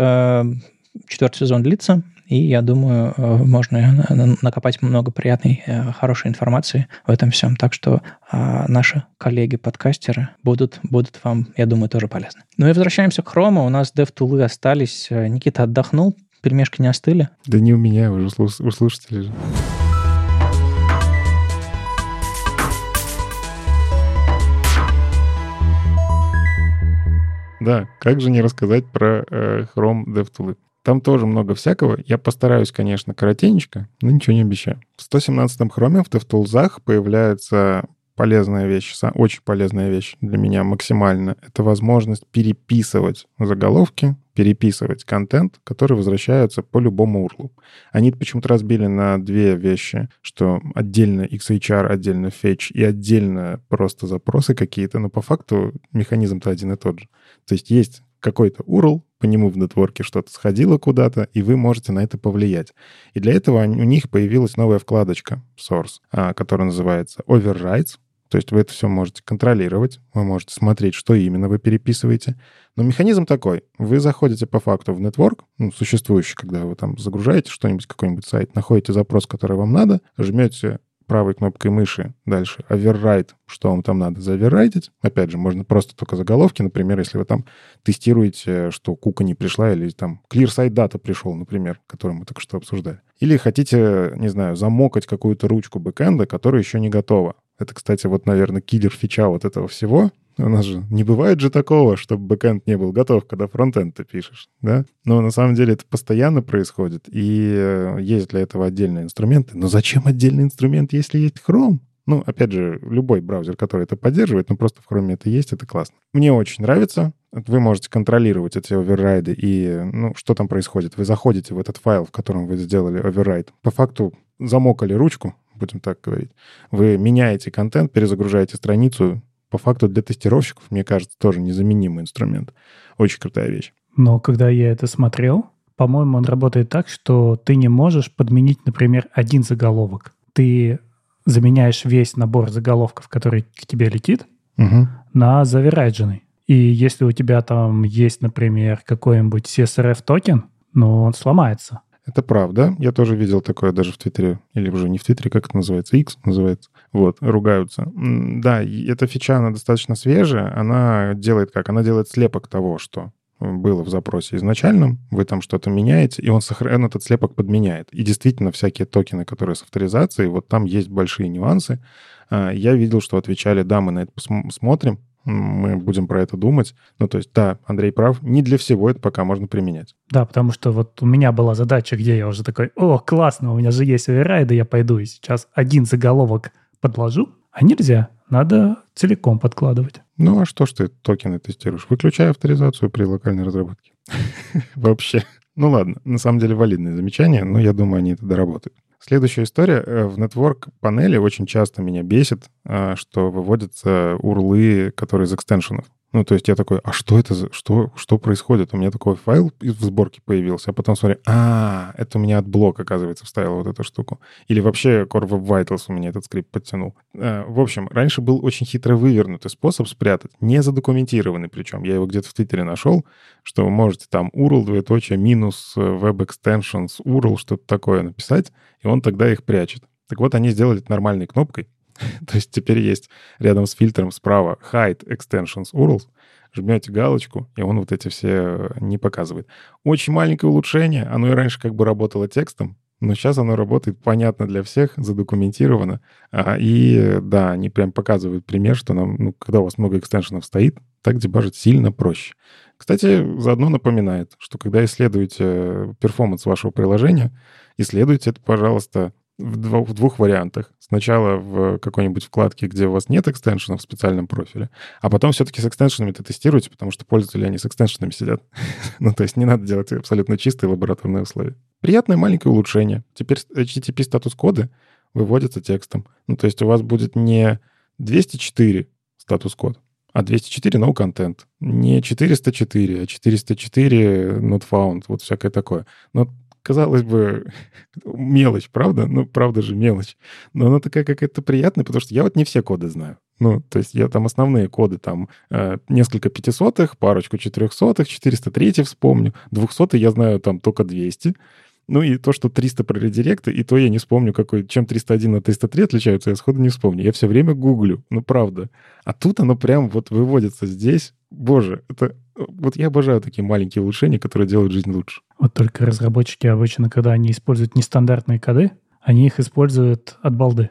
четвертый сезон длится, и я думаю, э, можно накопать много приятной, э, хорошей информации в этом всем. Так что а, наши коллеги-подкастеры будут, будут вам, я думаю, тоже полезны. Ну и возвращаемся к Chrome. У нас DevTools остались. Э, Никита отдохнул, пельмешки не остыли? Да не у меня, уже у слушателей же. Да, как же не рассказать про э, Chrome DevTools? Там тоже много всякого. Я постараюсь, конечно, коротенечко, но ничего не обещаю. В 117-м хроме в DevTools появляется полезная вещь, очень полезная вещь для меня максимально. Это возможность переписывать заголовки, переписывать контент, который возвращается по любому урлу. Они почему-то разбили на две вещи, что отдельно XHR, отдельно fetch и отдельно просто запросы какие-то, но по факту механизм-то один и тот же. То есть есть какой-то URL, по нему в нетворке что-то сходило куда-то, и вы можете на это повлиять. И для этого у них появилась новая вкладочка Source, а, которая называется Overrides. То есть вы это все можете контролировать, вы можете смотреть, что именно вы переписываете. Но механизм такой. Вы заходите по факту в нетворк, ну, существующий, когда вы там загружаете что-нибудь, какой-нибудь сайт, находите запрос, который вам надо, жмете правой кнопкой мыши дальше override, что вам там надо заоверрайтить. Опять же, можно просто только заголовки, например, если вы там тестируете, что кука не пришла или там clear site data пришел, например, который мы только что обсуждали. Или хотите, не знаю, замокать какую-то ручку бэкэнда, которая еще не готова. Это, кстати, вот, наверное, киллер фича вот этого всего. У нас же не бывает же такого, чтобы бэкэнд не был готов, когда фронтенд ты пишешь, да? Но на самом деле это постоянно происходит, и э, есть для этого отдельные инструменты. Но зачем отдельный инструмент, если есть Chrome? Ну, опять же, любой браузер, который это поддерживает, но просто в Chrome это есть, это классно. Мне очень нравится. Вы можете контролировать эти оверрайды и, ну, что там происходит. Вы заходите в этот файл, в котором вы сделали оверрайд. По факту замокали ручку, будем так говорить. Вы меняете контент, перезагружаете страницу, по факту для тестировщиков, мне кажется, тоже незаменимый инструмент. Очень крутая вещь. Но когда я это смотрел, по-моему, он работает так, что ты не можешь подменить, например, один заголовок. Ты заменяешь весь набор заголовков, который к тебе летит, угу. на заверайдженный. И если у тебя там есть, например, какой-нибудь CSRF токен, ну, он сломается. Это правда. Я тоже видел такое даже в Твиттере. Или уже не в Твиттере, как это называется? X называется. Вот, ругаются. Да, эта фича, она достаточно свежая. Она делает как? Она делает слепок того, что было в запросе изначальном, вы там что-то меняете, и он, сохран... он этот слепок подменяет. И действительно, всякие токены, которые с авторизацией, вот там есть большие нюансы. А, я видел, что отвечали, да, мы на это посмотрим, мы будем про это думать. Ну, то есть, да, Андрей прав, не для всего это пока можно применять. Да, потому что вот у меня была задача, где я уже такой, о, классно, у меня же есть оверрайды, я пойду и сейчас один заголовок подложу, а нельзя, надо целиком подкладывать. Ну, а что ж ты токены тестируешь? Выключай авторизацию при локальной разработке. Вообще. Ну ладно, на самом деле валидные замечания, но я думаю, они это доработают. Следующая история. Э, в Network панели очень часто меня бесит, э, что выводятся урлы, которые из экстеншенов. Ну, то есть я такой, а что это за... Что, что происходит? У меня такой файл в сборке появился, а потом смотрю, а, это у меня от блока, оказывается, вставил вот эту штуку. Или вообще Core Web Vitals у меня этот скрипт подтянул. Э, в общем, раньше был очень хитро вывернутый способ спрятать, не задокументированный причем. Я его где-то в Твиттере нашел, что вы можете там URL, двоеточие, минус э, Web Extensions, URL, что-то такое написать, и он тогда их прячет. Так вот, они сделали это нормальной кнопкой, То есть теперь есть рядом с фильтром справа Hide Extensions URLs, жмете галочку, и он вот эти все э, не показывает. Очень маленькое улучшение. Оно и раньше как бы работало текстом, но сейчас оно работает понятно для всех, задокументировано. А, и да, они прям показывают пример, что нам, ну, когда у вас много экстеншенов стоит, так дебажить сильно проще. Кстати, заодно напоминает, что когда исследуете перформанс вашего приложения, исследуйте это, пожалуйста, в, двух, в двух вариантах. Сначала в какой-нибудь вкладке, где у вас нет экстеншенов в специальном профиле, а потом все-таки с экстеншенами это тестируйте, потому что пользователи, они с экстеншенами сидят. ну, то есть не надо делать абсолютно чистые лабораторные условия. Приятное маленькое улучшение. Теперь HTTP статус-коды выводятся текстом. Ну, то есть у вас будет не 204 статус-код, а 204 no content. Не 404, а 404 not found, вот всякое такое. Но казалось бы, мелочь, правда? Ну, правда же мелочь. Но она такая какая-то приятная, потому что я вот не все коды знаю. Ну, то есть я там основные коды, там э, несколько пятисотых, парочку четырехсотых, 403 вспомню. Двухсотый я знаю там только 200. Ну и то, что 300 про редиректы, и то я не вспомню, какой, чем 301 от 303 отличаются, я сходу не вспомню. Я все время гуглю, ну правда. А тут оно прям вот выводится здесь. Боже, это... Вот я обожаю такие маленькие улучшения, которые делают жизнь лучше. Вот только разработчики обычно, когда они используют нестандартные коды, они их используют от балды.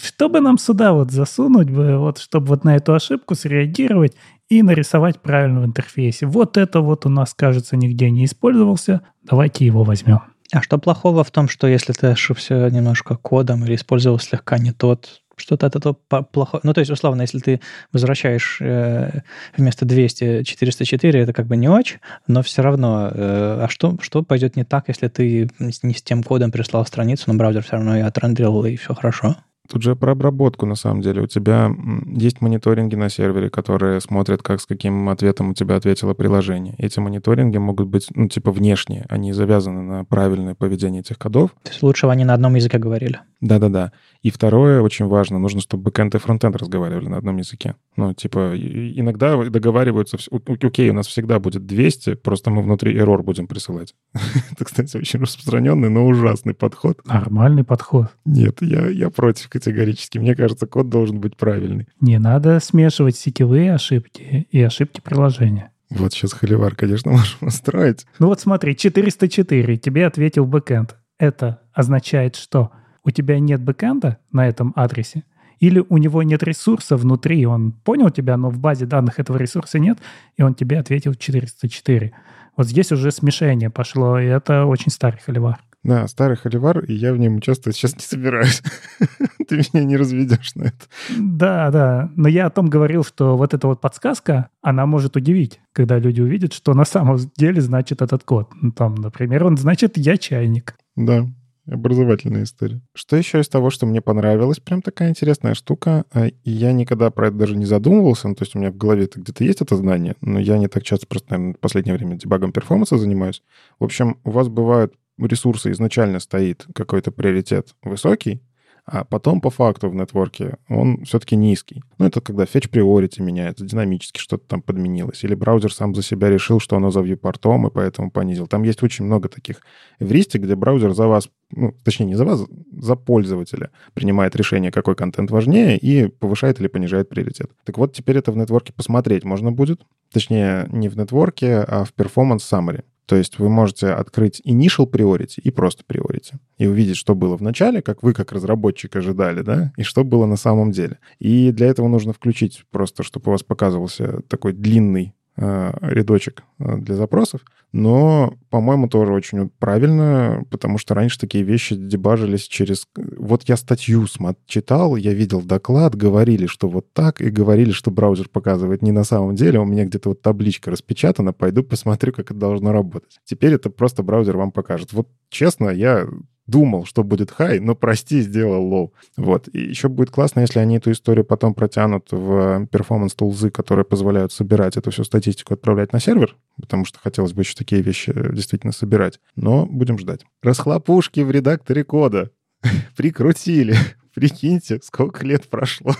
Чтобы нам сюда вот засунуть бы, вот, чтобы вот на эту ошибку среагировать и нарисовать правильно в интерфейсе. Вот это вот у нас, кажется, нигде не использовался. Давайте его возьмем. А что плохого в том, что если ты ошибся немножко кодом или использовал слегка не тот, что-то от этого плохое. Ну, то есть, условно, если ты возвращаешь э, вместо 200 404, это как бы не очень, но все равно, э, а что, что пойдет не так, если ты не с тем кодом прислал страницу, но браузер все равно ее отрендерил, и все хорошо? Тут же про обработку, на самом деле. У тебя есть мониторинги на сервере, которые смотрят, как с каким ответом у тебя ответило приложение. Эти мониторинги могут быть, ну, типа, внешние. Они завязаны на правильное поведение этих кодов. То есть лучше бы они на одном языке говорили. Да-да-да. И второе, очень важно, нужно, чтобы бэкэнд и фронтенд разговаривали на одном языке. Ну, типа, иногда договариваются, окей, у нас всегда будет 200, просто мы внутри error будем присылать. Это, кстати, очень распространенный, но ужасный подход. Нормальный подход. Нет, я, я против категорически. Мне кажется, код должен быть правильный. Не надо смешивать сетевые ошибки и ошибки приложения. Вот сейчас холивар, конечно, можем устроить. Ну вот смотри, 404, тебе ответил бэкэнд. Это означает что? у тебя нет бэкэнда на этом адресе, или у него нет ресурса внутри, он понял тебя, но в базе данных этого ресурса нет, и он тебе ответил 404. Вот здесь уже смешение пошло, и это очень старый холивар. Да, старый холивар, и я в нем участвовать сейчас не собираюсь. Ты меня не разведешь на это. Да, да. Но я о том говорил, что вот эта вот подсказка, она может удивить, когда люди увидят, что на самом деле значит этот код. Ну, там, например, он значит «я чайник». Да, Образовательная история. Что еще из того, что мне понравилось? Прям такая интересная штука. А, и я никогда про это даже не задумывался. Ну, то есть у меня в голове -то где-то есть это знание, но я не так часто просто, наверное, в последнее время дебагом перформанса занимаюсь. В общем, у вас бывают ресурсы изначально стоит какой-то приоритет высокий, а потом по факту в нетворке он все-таки низкий. Ну, это когда fetch priority меняется, динамически что-то там подменилось. Или браузер сам за себя решил, что оно за viewport и поэтому понизил. Там есть очень много таких эвристик, где браузер за вас ну, точнее, не за вас, за пользователя принимает решение, какой контент важнее, и повышает или понижает приоритет. Так вот, теперь это в нетворке посмотреть можно будет. Точнее, не в нетворке, а в Performance Summary. То есть вы можете открыть initial priority и просто priority. И увидеть, что было в начале, как вы как разработчик ожидали, да, и что было на самом деле. И для этого нужно включить просто, чтобы у вас показывался такой длинный рядочек э, для запросов. Но, по-моему, тоже очень правильно, потому что раньше такие вещи дебажились через... Вот я статью читал, я видел доклад, говорили, что вот так, и говорили, что браузер показывает не на самом деле. У меня где-то вот табличка распечатана, пойду посмотрю, как это должно работать. Теперь это просто браузер вам покажет. Вот честно, я думал, что будет хай, но, прости, сделал low. Вот. И еще будет классно, если они эту историю потом протянут в performance тулзы, которые позволяют собирать эту всю статистику, отправлять на сервер, потому что хотелось бы еще такие вещи действительно собирать. Но будем ждать. Расхлопушки в редакторе кода. Прикрутили. Прикиньте, сколько лет прошло.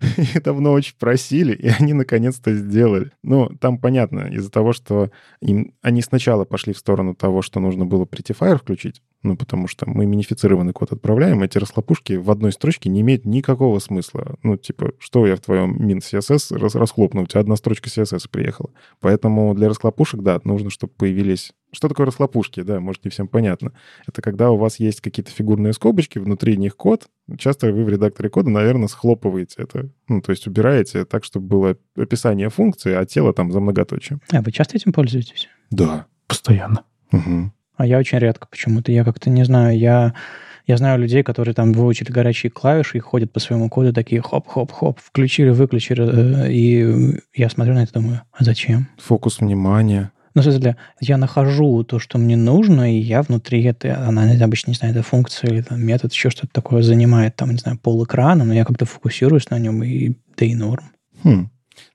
И давно очень просили, и они наконец-то сделали. Ну, там понятно, из-за того, что им, они сначала пошли в сторону того, что нужно было Prettifier включить, ну, потому что мы минифицированный код отправляем, эти расхлопушки в одной строчке не имеют никакого смысла. Ну, типа, что я в твоем min CSS рас расхлопну, у тебя одна строчка CSS приехала. Поэтому для расхлопушек, да, нужно, чтобы появились... Что такое расхлопушки? Да, может, не всем понятно. Это когда у вас есть какие-то фигурные скобочки, внутри них код. Часто вы в редакторе кода, наверное, схлопываете это. Ну, то есть убираете так, чтобы было описание функции, а тело там за многоточием. А вы часто этим пользуетесь? Да. Постоянно. Угу. А я очень редко почему-то. Я как-то не знаю, я... Я знаю людей, которые там выучили горячие клавиши и ходят по своему коду такие хоп-хоп-хоп, включили, выключили, э, и я смотрю на это и думаю, а зачем? Фокус внимания. Ну, в смысле, я нахожу то, что мне нужно, и я внутри этой, она обычно, не знаю, это функция или там метод, еще что-то такое занимает, там, не знаю, пол экрана, но я как-то фокусируюсь на нем, и да и норм. Хм.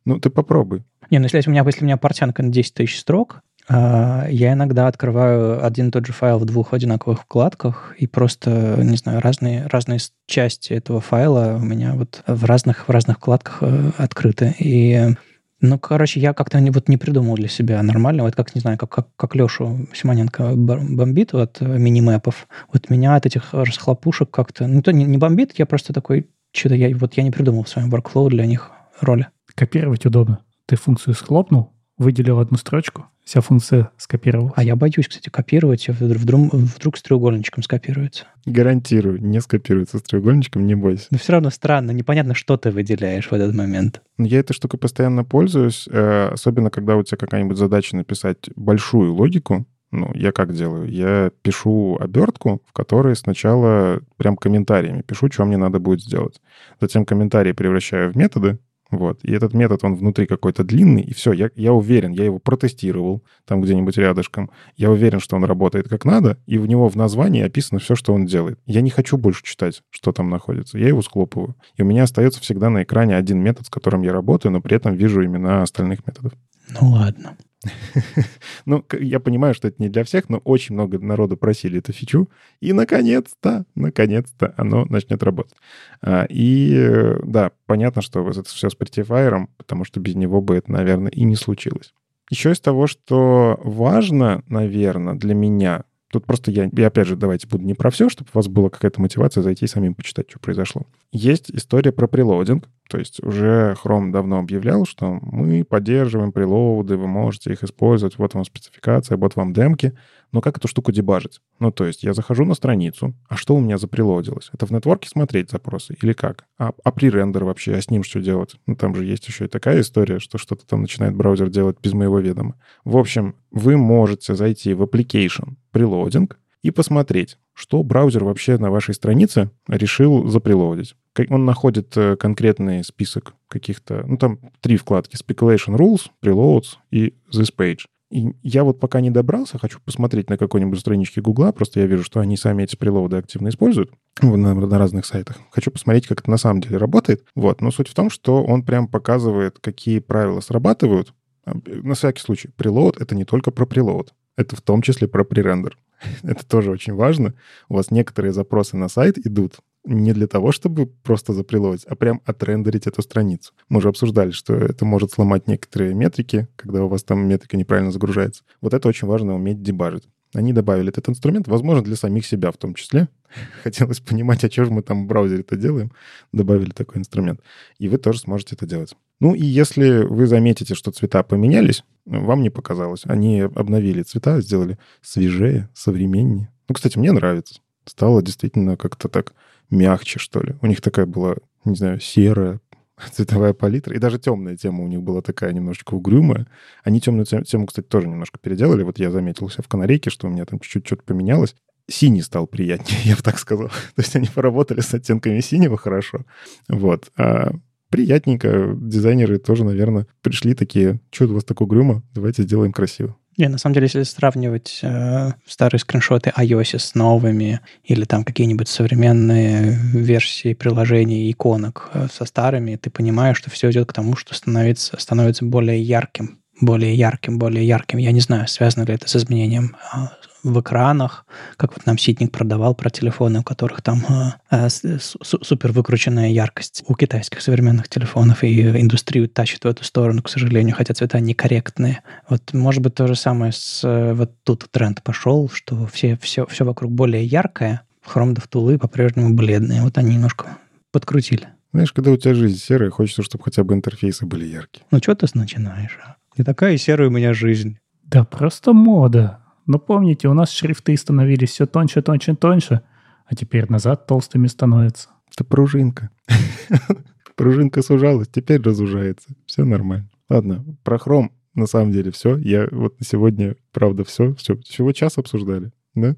Ну, ты попробуй. Не, ну если у меня, если у меня портянка на 10 тысяч строк, я иногда открываю один и тот же файл в двух одинаковых вкладках, и просто, не знаю, разные, разные части этого файла у меня вот в разных, в разных вкладках э, открыты. И ну, короче, я как-то вот не придумал для себя нормального. Это как, не знаю, как, как, как Лешу Симоненко бомбит от э, мини-мэпов. Вот меня от этих расхлопушек как-то... Ну, то не, не бомбит, я просто такой... Что-то я, вот я не придумал в своем workflow для них роли. Копировать удобно. Ты функцию схлопнул, выделил одну строчку, вся функция скопировалась. А я боюсь, кстати, копировать, вдруг, вдруг с треугольничком скопируется. Гарантирую, не скопируется с треугольничком, не бойся. Но все равно странно, непонятно, что ты выделяешь в этот момент. Я этой штукой постоянно пользуюсь, э, особенно когда у тебя какая-нибудь задача написать большую логику, ну, я как делаю? Я пишу обертку, в которой сначала прям комментариями пишу, что мне надо будет сделать. Затем комментарии превращаю в методы, вот. И этот метод, он внутри какой-то длинный, и все, я, я уверен, я его протестировал там где-нибудь рядышком. Я уверен, что он работает как надо, и в него в названии описано все, что он делает. Я не хочу больше читать, что там находится. Я его склопываю. И у меня остается всегда на экране один метод, с которым я работаю, но при этом вижу имена остальных методов. Ну ладно. Ну, я понимаю, что это не для всех, но очень много народу просили эту фичу. И, наконец-то, наконец-то оно начнет работать. А, и, да, понятно, что это все с Prettifier, потому что без него бы это, наверное, и не случилось. Еще из того, что важно, наверное, для меня, Тут просто я, я опять же, давайте буду не про все, чтобы у вас была какая-то мотивация зайти и самим почитать, что произошло. Есть история про прелоудинг. То есть уже Chrome давно объявлял, что мы поддерживаем прелоуды, вы можете их использовать, вот вам спецификация, вот вам демки. Но как эту штуку дебажить? Ну, то есть я захожу на страницу, а что у меня запрелодилось? Это в нетворке смотреть запросы или как? А, а при рендер вообще, а с ним что делать? Ну, там же есть еще и такая история, что что-то там начинает браузер делать без моего ведома. В общем, вы можете зайти в application preloading и посмотреть, что браузер вообще на вашей странице решил запрелодить. Он находит э, конкретный список каких-то, ну там три вкладки, Speculation Rules, Preloads и This Page. И я вот пока не добрался, хочу посмотреть на какой-нибудь страничке Гугла, просто я вижу, что они сами эти прелоуды активно используют на, на разных сайтах. Хочу посмотреть, как это на самом деле работает. Вот. Но суть в том, что он прям показывает, какие правила срабатывают. А, на всякий случай, прелоуд — это не только про прелоуд. Это в том числе про пререндер. Это тоже очень важно. У вас некоторые запросы на сайт идут не для того, чтобы просто запрелодить, а прям отрендерить эту страницу. Мы уже обсуждали, что это может сломать некоторые метрики, когда у вас там метрика неправильно загружается. Вот это очень важно уметь дебажить. Они добавили этот инструмент, возможно, для самих себя в том числе. Хотелось понимать, а что же мы там в браузере это делаем. Добавили такой инструмент. И вы тоже сможете это делать. Ну и если вы заметите, что цвета поменялись, вам не показалось. Они обновили цвета, сделали свежее, современнее. Ну, кстати, мне нравится. Стало действительно как-то так мягче, что ли. У них такая была, не знаю, серая, цветовая палитра. И даже темная тема у них была такая немножечко угрюмая. Они темную тему, кстати, тоже немножко переделали. Вот я заметил себя в канарейке, что у меня там чуть-чуть что-то поменялось. Синий стал приятнее, я бы так сказал. То есть они поработали с оттенками синего хорошо. Вот. А приятненько. Дизайнеры тоже, наверное, пришли такие, что у вас такое угрюмо, давайте сделаем красиво. Не, на самом деле, если сравнивать э, старые скриншоты iOS с новыми или там какие-нибудь современные версии приложений, иконок э, со старыми, ты понимаешь, что все идет к тому, что становится, становится более ярким, более ярким, более ярким. Я не знаю, связано ли это с изменением а, в экранах, как вот нам Ситник продавал про телефоны, у которых там э, э супер выкрученная яркость у китайских современных телефонов, и индустрию тащит в эту сторону, к сожалению, хотя цвета некорректные. Вот, может быть, то же самое с... Э, вот тут тренд пошел, что все, все, все вокруг более яркое, хром тулы по-прежнему бледные. Вот они немножко подкрутили. Знаешь, когда у тебя жизнь серая, хочется, чтобы хотя бы интерфейсы были яркие. Ну, что ты начинаешь? А? Не такая серая у меня жизнь. Да просто мода. Но помните, у нас шрифты становились все тоньше, тоньше, тоньше, а теперь назад толстыми становятся. Это пружинка. Пружинка сужалась, теперь разужается. Все нормально. Ладно, про хром на самом деле все. Я вот на сегодня, правда, все. все. Всего час обсуждали, да?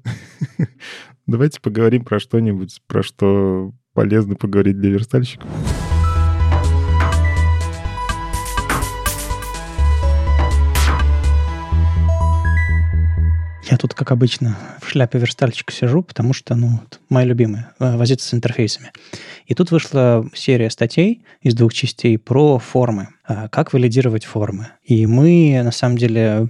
Давайте поговорим про что-нибудь, про что полезно поговорить для верстальщиков. Я тут, как обычно, в шляпе верстальщика сижу, потому что, ну, моя любимая, э, возиться с интерфейсами. И тут вышла серия статей из двух частей про формы, э, как валидировать формы. И мы, на самом деле,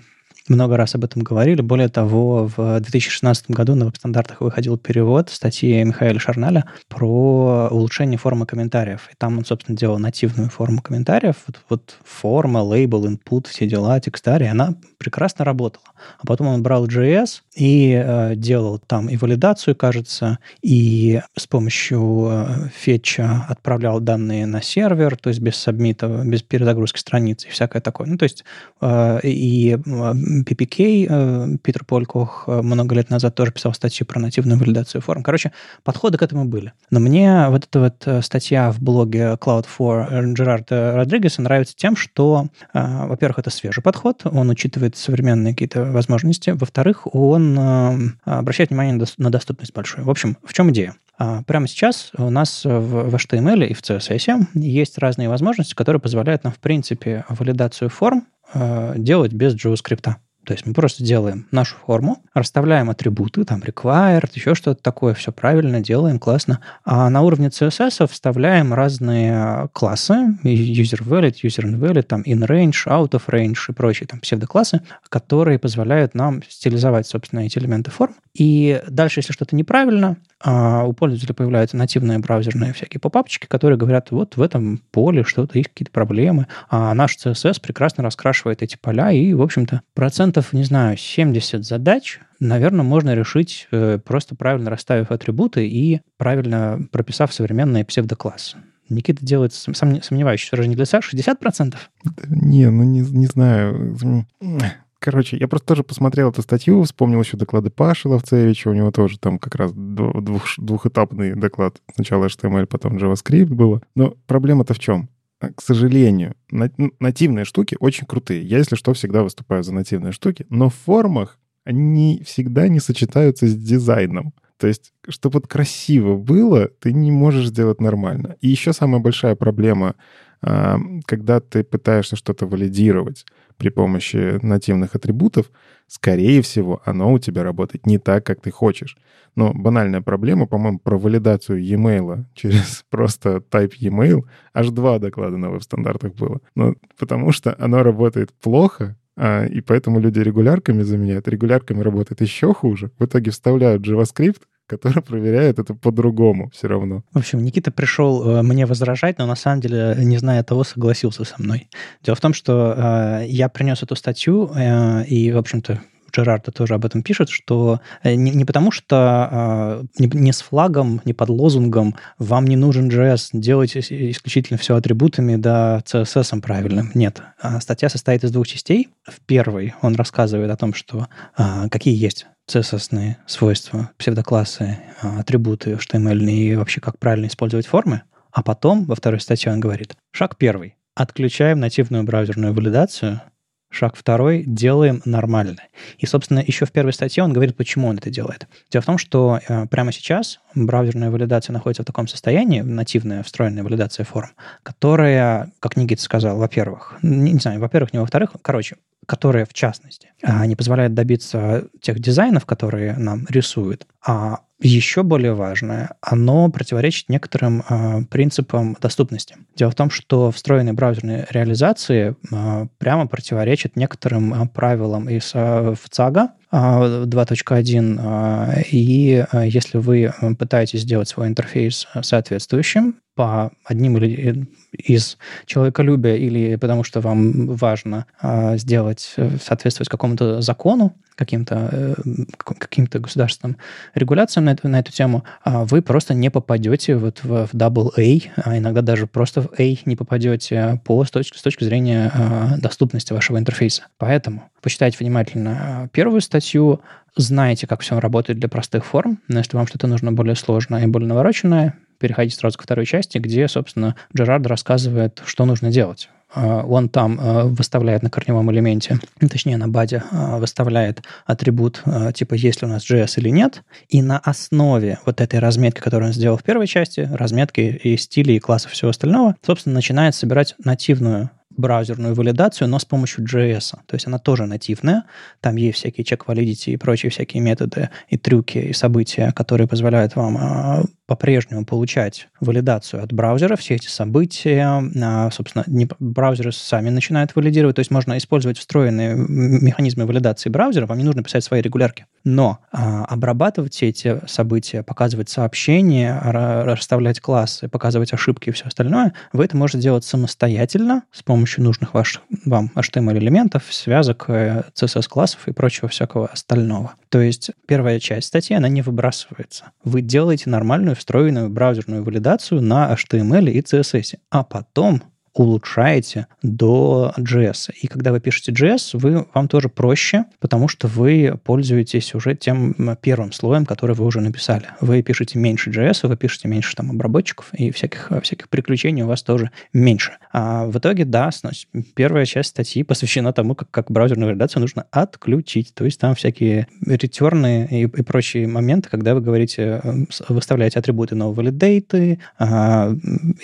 много раз об этом говорили. Более того, в 2016 году на веб-стандартах выходил перевод статьи Михаила Шарналя про улучшение формы комментариев. И там он, собственно, делал нативную форму комментариев. Вот, вот форма, лейбл, input, все дела, текстарий, она прекрасно работала. А потом он брал JS и э, делал там и валидацию, кажется, и с помощью э, отправлял данные на сервер, то есть без сабмита, без перезагрузки страницы и всякое такое. Ну, то есть э, и э, PPK, э, Питер Полькох э, много лет назад тоже писал статью про нативную валидацию форм. Короче, подходы к этому были. Но мне вот эта вот э, статья в блоге Cloud4 Джерарда Родригеса нравится тем, что, во-первых, это свежий подход, он учитывает современные какие-то возможности, во-вторых, он обращает внимание на доступность большую. В общем, в чем идея? Прямо сейчас у нас в HTML и в CSS есть разные возможности, которые позволяют нам, в принципе, валидацию форм делать без JavaScript. То есть мы просто делаем нашу форму, расставляем атрибуты, там required, еще что-то такое, все правильно делаем, классно. А на уровне CSS вставляем разные классы, user valid, user invalid, там in range, out of range и прочие там псевдоклассы, которые позволяют нам стилизовать, собственно, эти элементы форм. И дальше, если что-то неправильно, а у пользователя появляются нативные браузерные всякие попапчики, которые говорят, вот в этом поле что-то, есть какие-то проблемы, а наш CSS прекрасно раскрашивает эти поля, и, в общем-то, процентов, не знаю, 70 задач, наверное, можно решить, э, просто правильно расставив атрибуты и правильно прописав современные псевдоклассы. Никита делает, сомневаюсь, что же не для 60%? Не, ну не, не знаю. Короче, я просто тоже посмотрел эту статью, вспомнил еще доклады Паши Ловцевича, у него тоже там как раз двух, двухэтапный доклад. Сначала HTML, потом JavaScript было. Но проблема-то в чем? А, к сожалению, нативные штуки очень крутые. Я, если что, всегда выступаю за нативные штуки, но в формах они всегда не сочетаются с дизайном. То есть, чтобы вот красиво было, ты не можешь сделать нормально. И еще самая большая проблема, а, когда ты пытаешься что-то валидировать, при помощи нативных атрибутов, скорее всего, оно у тебя работает не так, как ты хочешь. Но банальная проблема, по-моему, про валидацию e-mail через просто type e-mail, аж два доклада на веб-стандартах было. Ну, потому что оно работает плохо, а, и поэтому люди регулярками заменяют. Регулярками работает еще хуже. В итоге вставляют JavaScript, который проверяет это по-другому все равно. В общем, Никита пришел э, мне возражать, но на самом деле, не зная того, согласился со мной. Дело в том, что э, я принес эту статью, э, и, в общем-то, Джерарда тоже об этом пишет, что э, не, не потому что не, не с флагом, не под лозунгом вам не нужен JS, делайте исключительно все атрибутами, да, CSS правильным. Нет. А статья состоит из двух частей. В первой он рассказывает о том, что какие есть CSS свойства, псевдоклассы, атрибуты HTML и вообще как правильно использовать формы. А потом, во второй статье он говорит, шаг первый. Отключаем нативную браузерную валидацию. Шаг второй – делаем нормально. И, собственно, еще в первой статье он говорит, почему он это делает. Дело в том, что э, прямо сейчас браузерная валидация находится в таком состоянии, нативная встроенная валидация форм, которая, как Никит сказал, во-первых, не, не знаю, во-первых, не во-вторых, короче, которая, в частности, а, не позволяет добиться тех дизайнов, которые нам рисуют, а еще более важное, оно противоречит некоторым э, принципам доступности. Дело в том, что встроенные браузерные реализации э, прямо противоречат некоторым э, правилам из э, ВЦАГа, 2.1, и если вы пытаетесь сделать свой интерфейс соответствующим по одним или из человеколюбия или потому что вам важно сделать, э, соответствовать какому-то закону, каким-то э, каким-то государственным регуляциям на эту, на эту тему, а вы просто не попадете вот в, в double A, а иногда даже просто в A не попадете по, с, точки, с точки зрения а, доступности вашего интерфейса. Поэтому почитайте внимательно первую статью, знаете, как все работает для простых форм, но если вам что-то нужно более сложное и более навороченное, переходите сразу ко второй части, где, собственно, Джерард рассказывает, что нужно делать а, он там а, выставляет на корневом элементе, точнее на баде а, выставляет атрибут типа есть ли у нас JS или нет, и на основе вот этой разметки, которую он сделал в первой части, разметки и стилей, и классов всего остального, собственно, начинает собирать нативную браузерную валидацию, но с помощью JS. То есть она тоже нативная. Там есть всякие check validity и прочие всякие методы и трюки и события, которые позволяют вам по-прежнему получать валидацию от браузера, все эти события, а, собственно, не, браузеры сами начинают валидировать, то есть можно использовать встроенные механизмы валидации браузера, вам не нужно писать свои регулярки. Но а, обрабатывать все эти события, показывать сообщения, расставлять классы, показывать ошибки и все остальное, вы это можете делать самостоятельно с помощью нужных ваших, вам HTML-элементов, связок, CSS-классов и прочего всякого остального. То есть первая часть статьи, она не выбрасывается. Вы делаете нормальную встроенную браузерную валидацию на HTML и CSS, а потом улучшаете до JS. И когда вы пишете JS, вы, вам тоже проще, потому что вы пользуетесь уже тем первым слоем, который вы уже написали. Вы пишете меньше JS, вы пишете меньше там обработчиков, и всяких, всяких приключений у вас тоже меньше. А в итоге, да, первая часть статьи посвящена тому, как, как браузерную валидацию нужно отключить. То есть там всякие ретерны и, и прочие моменты, когда вы говорите, выставляете атрибуты no validate а,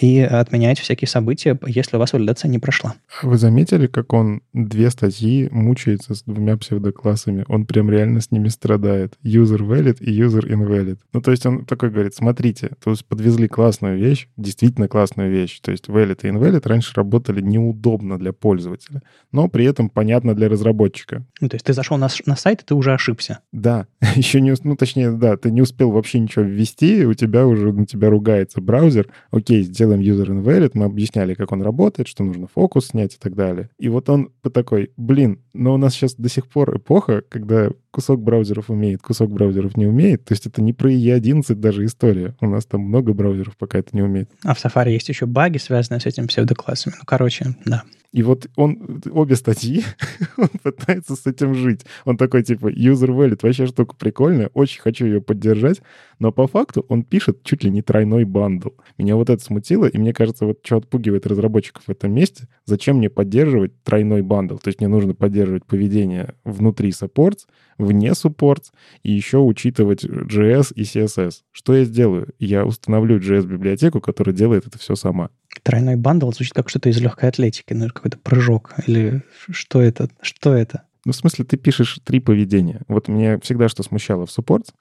и отменяете всякие события, если у вас валидация не прошла. Вы заметили, как он две статьи мучается с двумя псевдоклассами? Он прям реально с ними страдает. User valid и user invalid. Ну, то есть он такой говорит, смотрите, то есть подвезли классную вещь, действительно классную вещь. То есть valid и invalid раньше работали неудобно для пользователя, но при этом понятно для разработчика. Ну, то есть ты зашел на, на сайт, и ты уже ошибся. Да, еще не, ну, точнее, да, ты не успел вообще ничего ввести, у тебя уже на тебя ругается браузер. Окей, сделаем user invalid, мы объясняли, как он работает, что нужно фокус снять и так далее. И вот он такой, блин, но у нас сейчас до сих пор эпоха, когда кусок браузеров умеет, кусок браузеров не умеет. То есть это не про IE11 даже история. У нас там много браузеров пока это не умеет. А в Safari есть еще баги, связанные с этими псевдоклассами. Ну, короче, да. И вот он, обе статьи, он пытается с этим жить. Он такой, типа, user valid, вообще штука прикольная, очень хочу ее поддержать, но по факту он пишет чуть ли не тройной бандл. Меня вот это смутило, и мне кажется, вот что отпугивает разработчиков в этом месте, зачем мне поддерживать тройной бандл? То есть мне нужно поддерживать поведение внутри supports, вне supports, и еще учитывать JS и CSS. Что я сделаю? Я установлю JS-библиотеку, которая делает это все сама. Тройной бандл звучит как что-то из легкой атлетики, ну, какой-то прыжок. Или что это? Что это? Ну, в смысле, ты пишешь три поведения. Вот мне всегда что смущало в суппорт.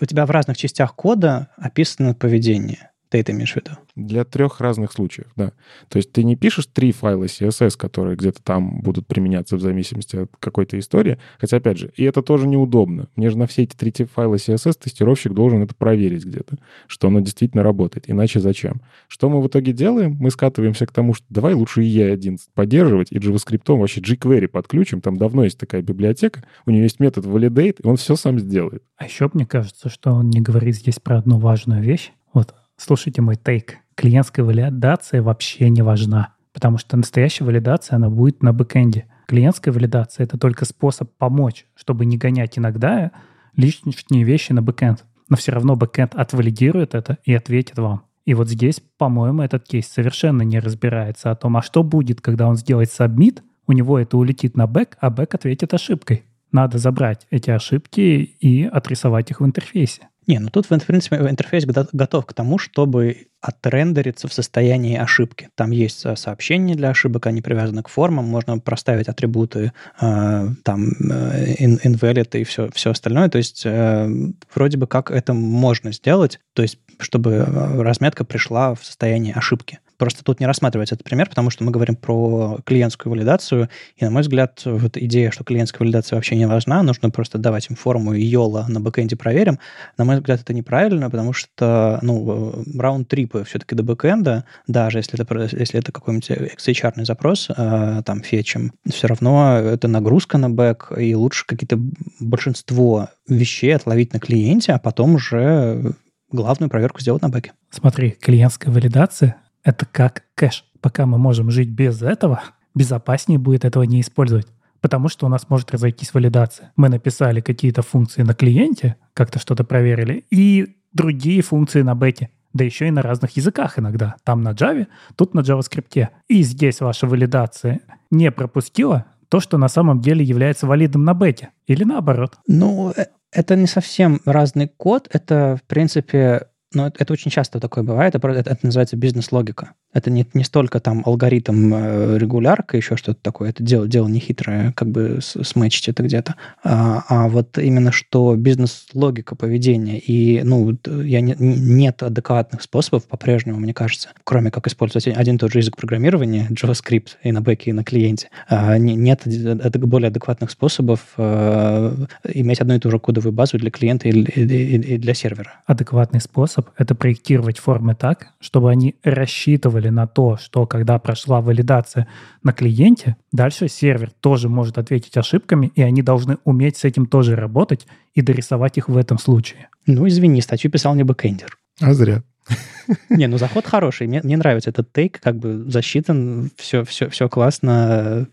У тебя в разных частях кода описано поведение. Ты это имеешь в виду? Для трех разных случаев, да. То есть ты не пишешь три файла CSS, которые где-то там будут применяться в зависимости от какой-то истории. Хотя, опять же, и это тоже неудобно. Мне же на все эти три файла CSS тестировщик должен это проверить где-то, что оно действительно работает. Иначе зачем? Что мы в итоге делаем? Мы скатываемся к тому, что давай лучше EE11 поддерживать и JavaScript вообще jQuery подключим. Там давно есть такая библиотека. У нее есть метод validate, и он все сам сделает. А еще мне кажется, что он не говорит здесь про одну важную вещь. Вот, слушайте мой тейк. Клиентская валидация вообще не важна, потому что настоящая валидация, она будет на бэкэнде. Клиентская валидация — это только способ помочь, чтобы не гонять иногда лишние вещи на бэкэнд. Но все равно бэкэнд отвалидирует это и ответит вам. И вот здесь, по-моему, этот кейс совершенно не разбирается о том, а что будет, когда он сделает сабмит, у него это улетит на бэк, а бэк ответит ошибкой. Надо забрать эти ошибки и отрисовать их в интерфейсе. Не, ну тут, в принципе, интерфейс готов к тому, чтобы отрендериться в состоянии ошибки. Там есть э, сообщения для ошибок, они привязаны к формам, можно проставить атрибуты, э, там, э, invalid и все, все остальное. То есть э, вроде бы как это можно сделать, то есть чтобы э, разметка пришла в состояние ошибки. Просто тут не рассматривается этот пример, потому что мы говорим про клиентскую валидацию, и, на мой взгляд, вот идея, что клиентская валидация вообще не важна, нужно просто давать им форму YOLO на бэкэнде проверим, на мой взгляд, это неправильно, потому что, ну, раунд-трипы все-таки до бэкэнда, даже если это, если это какой-нибудь XHR запрос, э, там, фетчем, все равно это нагрузка на бэк, и лучше какие-то большинство вещей отловить на клиенте, а потом уже главную проверку сделать на бэке. Смотри, клиентская валидация это как кэш. Пока мы можем жить без этого, безопаснее будет этого не использовать. Потому что у нас может разойтись валидация. Мы написали какие-то функции на клиенте, как-то что-то проверили, и другие функции на бете. Да еще и на разных языках иногда. Там на Java, тут на JavaScript. И здесь ваша валидация не пропустила то, что на самом деле является валидным на бете. Или наоборот. Ну, э, это не совсем разный код. Это, в принципе, но это, это очень часто такое бывает, это, это, это называется бизнес-логика. Это не, не столько там алгоритм э, регулярка, еще что-то такое, это дело, дело не хитрое, как бы сметчить это где-то, а, а вот именно что бизнес-логика поведения. И, ну, я не, нет адекватных способов по-прежнему, мне кажется, кроме как использовать один и тот же язык программирования, JavaScript и на бэке, и на клиенте. А, нет более адекватных способов а, иметь одну и ту же кодовую базу для клиента и, и, и для сервера. Адекватный способ — это проектировать формы так, чтобы они рассчитывали рассчитывали на то, что когда прошла валидация на клиенте, дальше сервер тоже может ответить ошибками, и они должны уметь с этим тоже работать и дорисовать их в этом случае. Ну, извини, статью писал не бэкэндер. А зря. Не, ну заход хороший. Мне, мне нравится этот тейк, как бы засчитан, все, все, все классно.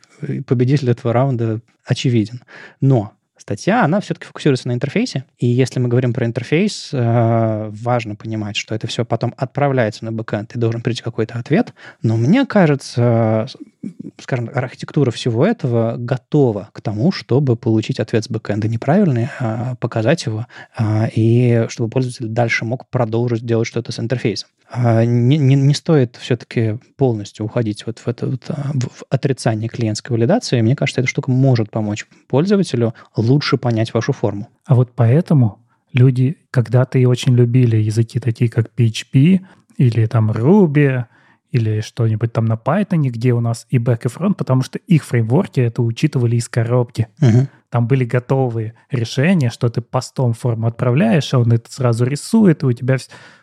Победитель этого раунда очевиден. Но статья, она все-таки фокусируется на интерфейсе. И если мы говорим про интерфейс, э, важно понимать, что это все потом отправляется на бэкэнд, и должен прийти какой-то ответ. Но мне кажется, скажем, архитектура всего этого готова к тому, чтобы получить ответ с бэкэнда неправильный, а показать его, а, и чтобы пользователь дальше мог продолжить делать что-то с интерфейсом. А, не, не, не стоит все-таки полностью уходить вот в это вот, а, в отрицание клиентской валидации. Мне кажется, эта штука может помочь пользователю лучше понять вашу форму. А вот поэтому люди когда-то и очень любили языки такие, как PHP или там Ruby, или что-нибудь там на Python, где у нас и back, и front, потому что их фреймворки это учитывали из коробки. Uh-huh. Там были готовые решения, что ты постом форму отправляешь, а он это сразу рисует, и у тебя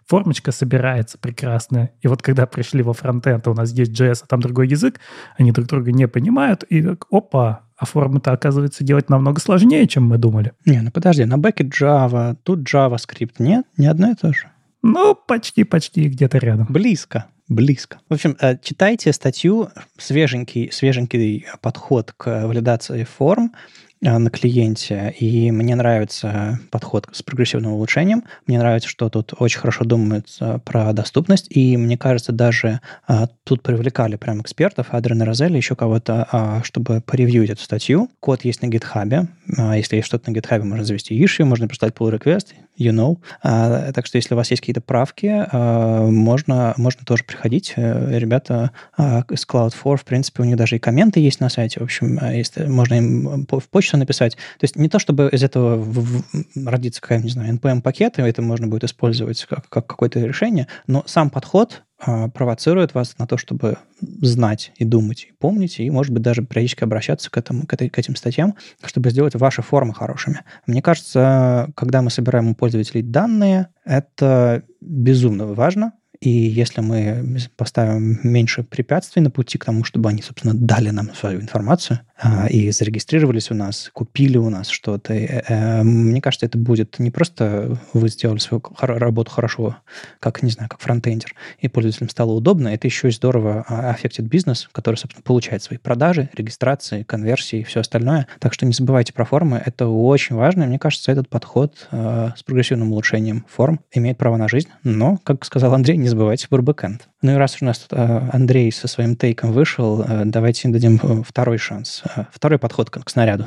формочка собирается прекрасная. И вот когда пришли во фронтенд, а у нас есть JS, а там другой язык, они друг друга не понимают, и так, опа, а формы-то, оказывается, делать намного сложнее, чем мы думали. Не, ну подожди, на бэке Java, тут JavaScript, нет? Не одно и то же. Ну, почти-почти где-то рядом. Близко близко. В общем, э, читайте статью «Свеженький, свеженький подход к валидации форм». Э, на клиенте, и мне нравится подход с прогрессивным улучшением. Мне нравится, что тут очень хорошо думается про доступность, и мне кажется, даже а, тут привлекали прям экспертов, Адриана Розелли, еще кого-то, а, чтобы поревьюить эту статью. Код есть на GitHub. А, если есть что-то на GitHub, можно завести issue, можно прислать pull request, you know. А, так что если у вас есть какие-то правки, а, можно, можно тоже приходить. Э, ребята а, из Cloud4, в принципе, у них даже и комменты есть на сайте. В общем, а, если, можно им в почту написать. То есть не то, чтобы из этого в, в, родится какая-нибудь, не знаю, NPM-пакет, и это можно будет использовать как, как какое-то решение, но сам подход провоцирует вас на то, чтобы знать и думать, и помнить, и, может быть, даже периодически обращаться к, этому, к, этой, к этим статьям, чтобы сделать ваши формы хорошими. Мне кажется, когда мы собираем у пользователей данные, это безумно важно, и если мы поставим меньше препятствий на пути к тому, чтобы они, собственно, дали нам свою информацию а, и зарегистрировались у нас, купили у нас что-то, э, э, мне кажется, это будет не просто вы сделали свою работу хорошо, как, не знаю, как фронтендер, и пользователям стало удобно, это еще и здорово аффектит бизнес, который, собственно, получает свои продажи, регистрации, конверсии и все остальное. Так что не забывайте про формы, это очень важно, мне кажется, этот подход э, с прогрессивным улучшением форм имеет право на жизнь, но, как сказал Андрей, не забывайте про бэкэнд. Ну и раз у нас тут э, Андрей со своим тейком вышел, э, давайте дадим э, второй шанс, второй подход к снаряду.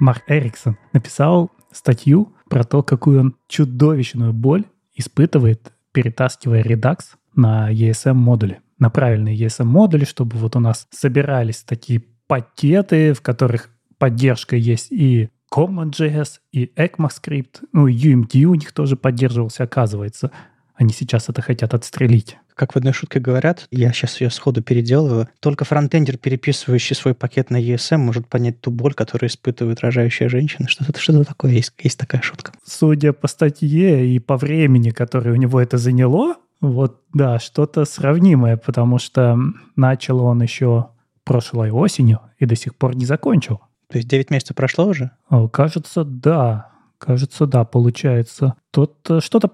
Марк Эриксон написал статью про то, какую он чудовищную боль испытывает, перетаскивая Redux на ESM-модули, на правильные ESM-модули, чтобы вот у нас собирались такие пакеты, в которых поддержка есть и CommonJS, и ECMAScript, ну и UMD у них тоже поддерживался, оказывается. Они сейчас это хотят отстрелить. Как в одной шутке говорят, я сейчас ее сходу переделываю, только фронтендер, переписывающий свой пакет на ESM, может понять ту боль, которую испытывает рожающая женщина. Что-то что такое есть, есть такая шутка. Судя по статье и по времени, которое у него это заняло, вот да, что-то сравнимое, потому что начал он еще прошлой осенью и до сих пор не закончил. То есть 9 месяцев прошло уже? Кажется, да. Кажется, да, получается. Тут э, что-то,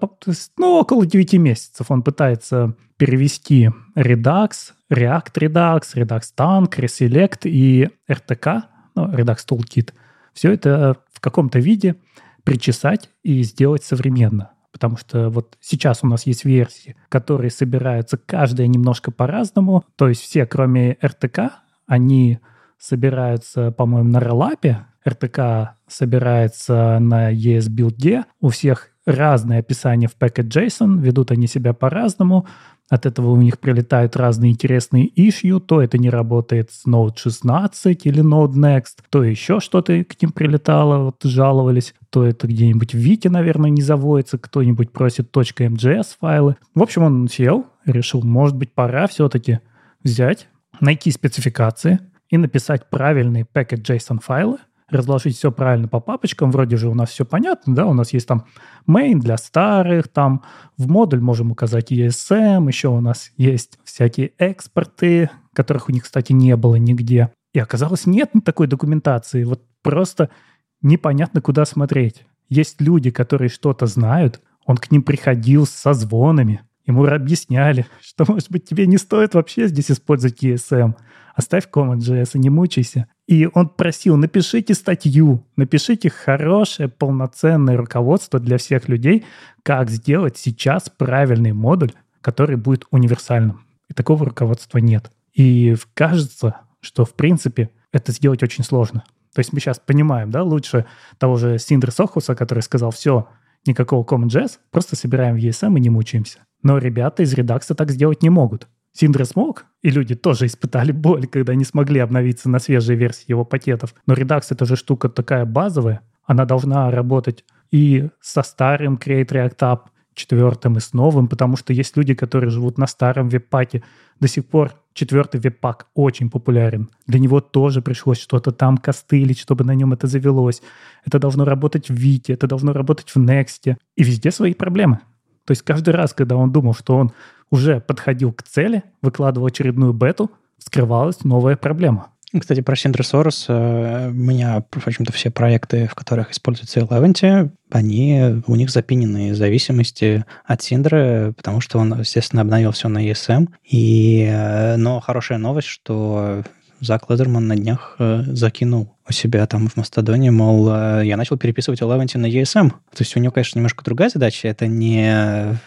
ну, около 9 месяцев он пытается перевести Redux, React Redux, Redux Tank, Reselect и RTK, ну, Redux Toolkit. Все это в каком-то виде причесать и сделать современно. Потому что вот сейчас у нас есть версии, которые собираются каждая немножко по-разному. То есть все, кроме RTK, они собираются, по-моему, на релапе, RTK собирается на ESBuild, у всех разные описания в package.json, ведут они себя по-разному, от этого у них прилетают разные интересные issue, то это не работает с Node 16 или Node Next, то еще что-то к ним прилетало, вот жаловались, то это где-нибудь в Вите, наверное, не заводится, кто-нибудь просит .mjs файлы. В общем, он сел, решил, может быть, пора все-таки взять, найти спецификации, и написать правильные package.json файлы, разложить все правильно по папочкам, вроде же у нас все понятно, да, у нас есть там main для старых, там в модуль можем указать ESM, еще у нас есть всякие экспорты, которых у них, кстати, не было нигде. И оказалось, нет такой документации, вот просто непонятно, куда смотреть. Есть люди, которые что-то знают, он к ним приходил с созвонами, ему объясняли, что, может быть, тебе не стоит вообще здесь использовать ESM, оставь Common.js и не мучайся. И он просил, напишите статью, напишите хорошее, полноценное руководство для всех людей, как сделать сейчас правильный модуль, который будет универсальным. И такого руководства нет. И кажется, что, в принципе, это сделать очень сложно. То есть мы сейчас понимаем, да, лучше того же Синдра Сохуса, который сказал, все, никакого Common.js, просто собираем в ESM и не мучаемся. Но ребята из редакса так сделать не могут. Синдра смог, и люди тоже испытали боль, когда не смогли обновиться на свежие версии его пакетов. Но Redux — это же штука такая базовая, она должна работать и со старым Create React App, четвертым и с новым, потому что есть люди, которые живут на старом веб-паке. До сих пор четвертый веб-пак очень популярен. Для него тоже пришлось что-то там костылить, чтобы на нем это завелось. Это должно работать в Вите, это должно работать в Next. И везде свои проблемы. То есть каждый раз, когда он думал, что он уже подходил к цели, выкладывал очередную бету, вскрывалась новая проблема. Кстати, про Синдра Сорос. Э, у меня, в общем-то, все проекты, в которых используется Eleventy, они, у них запинены зависимости от Синдры, потому что он, естественно, обновил все на ESM. И, э, но хорошая новость, что Зак Ледерман на днях э, закинул у себя там в Мастодоне, мол, я начал переписывать Eleventy на ESM. То есть у него, конечно, немножко другая задача. Это не,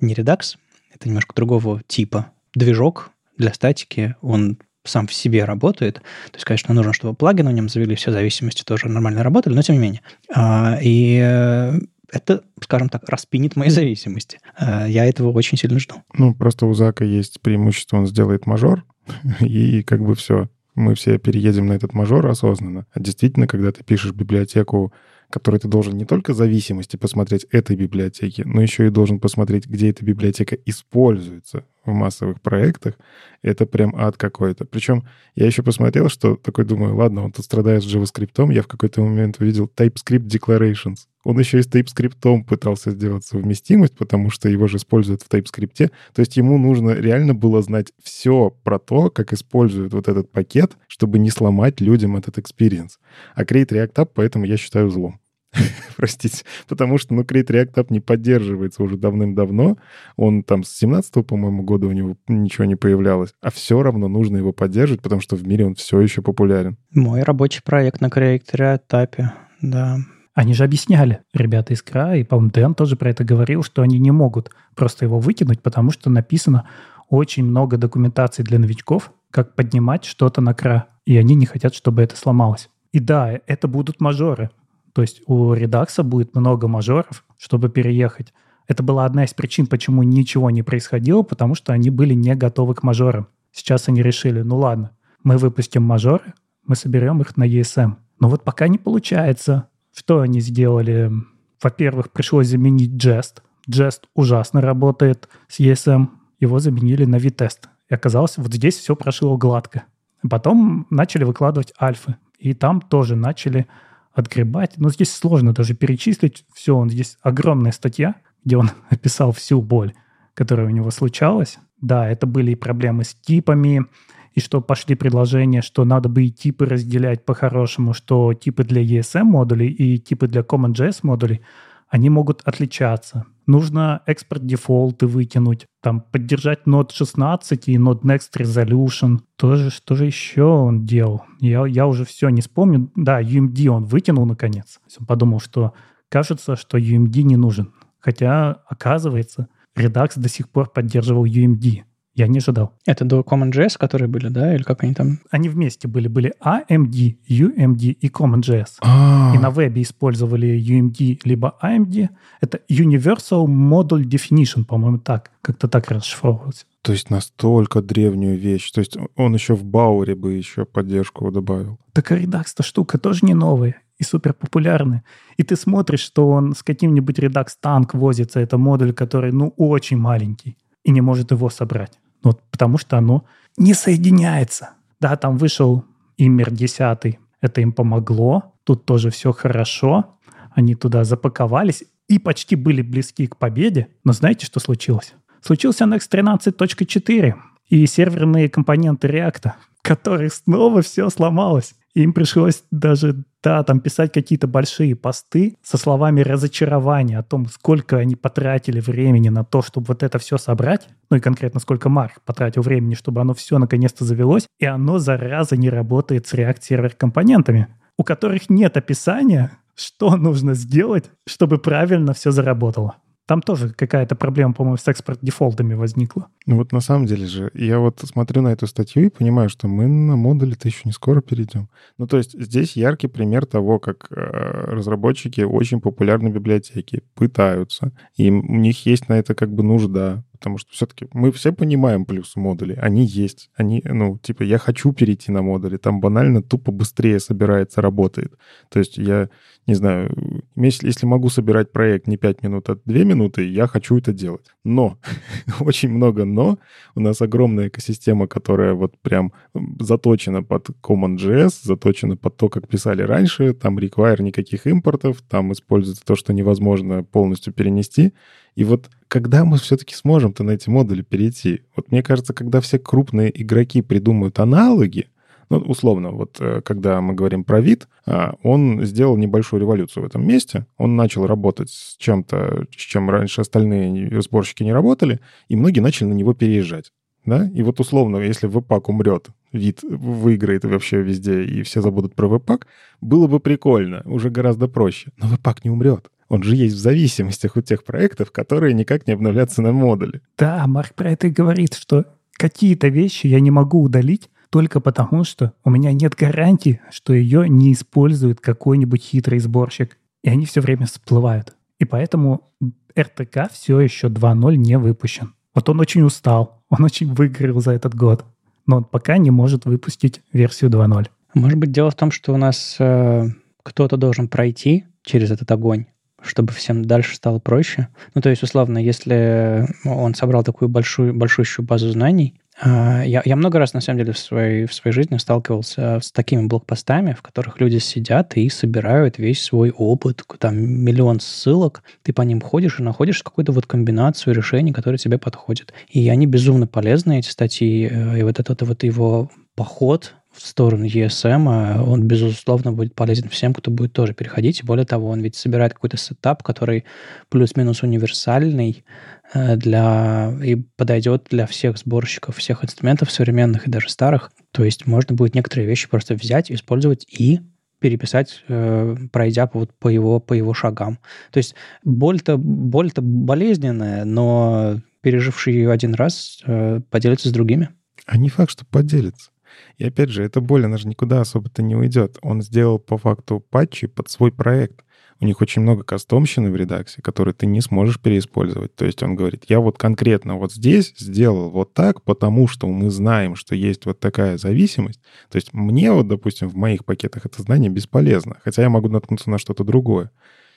не Redux, это немножко другого типа. Движок для статики, он сам в себе работает. То есть, конечно, нужно, чтобы плагины в нем завели, все зависимости тоже нормально работали, но тем не менее. А, и э, это, скажем так, распинит мои зависимости. Э, я этого очень сильно жду. Ну, просто у Зака есть преимущество, он сделает мажор, и как бы все. Мы все переедем на этот мажор осознанно. А действительно, когда ты пишешь библиотеку который ты должен не только зависимости посмотреть этой библиотеки, но еще и должен посмотреть, где эта библиотека используется в массовых проектах, это прям ад какой-то. Причем я еще посмотрел, что такой думаю, ладно, он тут страдает с JavaScript, я в какой-то момент увидел TypeScript Declarations. Он еще и с TypeScript пытался сделать совместимость, потому что его же используют в TypeScript. То есть ему нужно реально было знать все про то, как используют вот этот пакет, чтобы не сломать людям этот experience. А Create React App поэтому я считаю злом. Простите. Потому что, ну, Create React App не поддерживается уже давным-давно. Он там с 17 по-моему, года у него ничего не появлялось. А все равно нужно его поддерживать, потому что в мире он все еще популярен. Мой рабочий проект на Create React App, да. Они же объясняли, ребята из КРА, и, по-моему, Дэн тоже про это говорил, что они не могут просто его выкинуть, потому что написано очень много документации для новичков, как поднимать что-то на КРА, и они не хотят, чтобы это сломалось. И да, это будут мажоры. То есть у редакса будет много мажоров, чтобы переехать. Это была одна из причин, почему ничего не происходило, потому что они были не готовы к мажорам. Сейчас они решили, ну ладно, мы выпустим мажоры, мы соберем их на ESM. Но вот пока не получается. Что они сделали? Во-первых, пришлось заменить Jest. Jest ужасно работает с ESM. Его заменили на V-тест. И оказалось, вот здесь все прошло гладко. Потом начали выкладывать альфы. И там тоже начали отгребать. Но здесь сложно даже перечислить все. Он здесь огромная статья, где он описал всю боль, которая у него случалась. Да, это были и проблемы с типами, и что пошли предложения, что надо бы и типы разделять по-хорошему, что типы для ESM модулей и типы для CommonJS модулей, они могут отличаться. Нужно экспорт дефолты вытянуть, там поддержать Node 16 и Node Next Resolution. Тоже, что же еще он делал? Я, я уже все не вспомню. Да, UMD он вытянул наконец. Он подумал, что кажется, что UMD не нужен. Хотя, оказывается, Redux до сих пор поддерживал UMD. Я не ожидал. Это до CommonJS, которые были, да? Или как они там? Они вместе были. Были AMD, UMD и CommonJS. А-а-а. И на вебе использовали UMD либо AMD. Это Universal Module Definition, по-моему, так. Как-то так расшифровывалось. То есть настолько древнюю вещь. То есть он еще в Бауре бы еще поддержку добавил. Так а Redux-то штука тоже не новая и супер популярная. И ты смотришь, что он с каким-нибудь Redux танк возится. Это модуль, который, ну, очень маленький и не может его собрать. Ну, вот потому что оно не соединяется. Да, там вышел Имер 10, это им помогло, тут тоже все хорошо, они туда запаковались и почти были близки к победе. Но знаете, что случилось? Случился Next 13.4 и серверные компоненты React, которых снова все сломалось. Им пришлось даже, да, там писать какие-то большие посты со словами разочарования о том, сколько они потратили времени на то, чтобы вот это все собрать. Ну и конкретно сколько Марк потратил времени, чтобы оно все наконец-то завелось. И оно, зараза, не работает с React сервер компонентами, у которых нет описания, что нужно сделать, чтобы правильно все заработало. Там тоже какая-то проблема, по-моему, с экспорт-дефолтами возникла. Ну вот на самом деле же, я вот смотрю на эту статью и понимаю, что мы на модули-то еще не скоро перейдем. Ну то есть здесь яркий пример того, как э, разработчики очень популярной библиотеки пытаются, и у них есть на это как бы нужда, потому что все-таки мы все понимаем плюсы модулей, они есть, они, ну, типа, я хочу перейти на модули, там банально тупо быстрее собирается, работает. То есть я, не знаю, если, могу собирать проект не 5 минут, а 2 минуты, я хочу это делать. Но, очень много но, у нас огромная экосистема, которая вот прям заточена под CommonJS, заточена под то, как писали раньше, там require никаких импортов, там используется то, что невозможно полностью перенести, и вот когда мы все-таки сможем-то на эти модули перейти? Вот мне кажется, когда все крупные игроки придумают аналоги, ну, условно, вот э, когда мы говорим про вид, а, он сделал небольшую революцию в этом месте. Он начал работать с чем-то, с чем раньше остальные сборщики не работали, и многие начали на него переезжать. Да? И вот условно, если веб-пак умрет, вид выиграет вообще везде, и все забудут про веб-пак, было бы прикольно, уже гораздо проще. Но веб-пак не умрет. Он же есть в зависимостях у тех проектов, которые никак не обновлятся на модуле. Да, Марк про это и говорит, что какие-то вещи я не могу удалить, только потому, что у меня нет гарантии, что ее не использует какой-нибудь хитрый сборщик. И они все время всплывают. И поэтому РТК все еще 2.0 не выпущен. Вот он очень устал, он очень выиграл за этот год, но он пока не может выпустить версию 2.0. Может быть, дело в том, что у нас э, кто-то должен пройти через этот огонь, чтобы всем дальше стало проще. Ну, то есть, условно, если он собрал такую большую, большущую базу знаний, я, я много раз, на самом деле, в своей, в своей жизни сталкивался с такими блокпостами, в которых люди сидят и собирают весь свой опыт, там миллион ссылок, ты по ним ходишь и находишь какую-то вот комбинацию решений, которые тебе подходят. И они безумно полезны, эти статьи, э, и вот этот вот его поход в сторону ESM, а он, безусловно, будет полезен всем, кто будет тоже переходить. Более того, он ведь собирает какой-то сетап, который плюс-минус универсальный э, для, и подойдет для всех сборщиков всех инструментов современных и даже старых. То есть можно будет некоторые вещи просто взять, использовать и переписать, э, пройдя по, вот, по, его, по его шагам. То есть боль-то, боль-то болезненная, но переживший ее один раз э, поделится с другими. А не факт, что поделится. И опять же, эта боль, она же никуда особо-то не уйдет. Он сделал по факту патчи под свой проект. У них очень много кастомщины в редакции, которые ты не сможешь переиспользовать. То есть он говорит, я вот конкретно вот здесь сделал вот так, потому что мы знаем, что есть вот такая зависимость. То есть мне вот, допустим, в моих пакетах это знание бесполезно, хотя я могу наткнуться на что-то другое.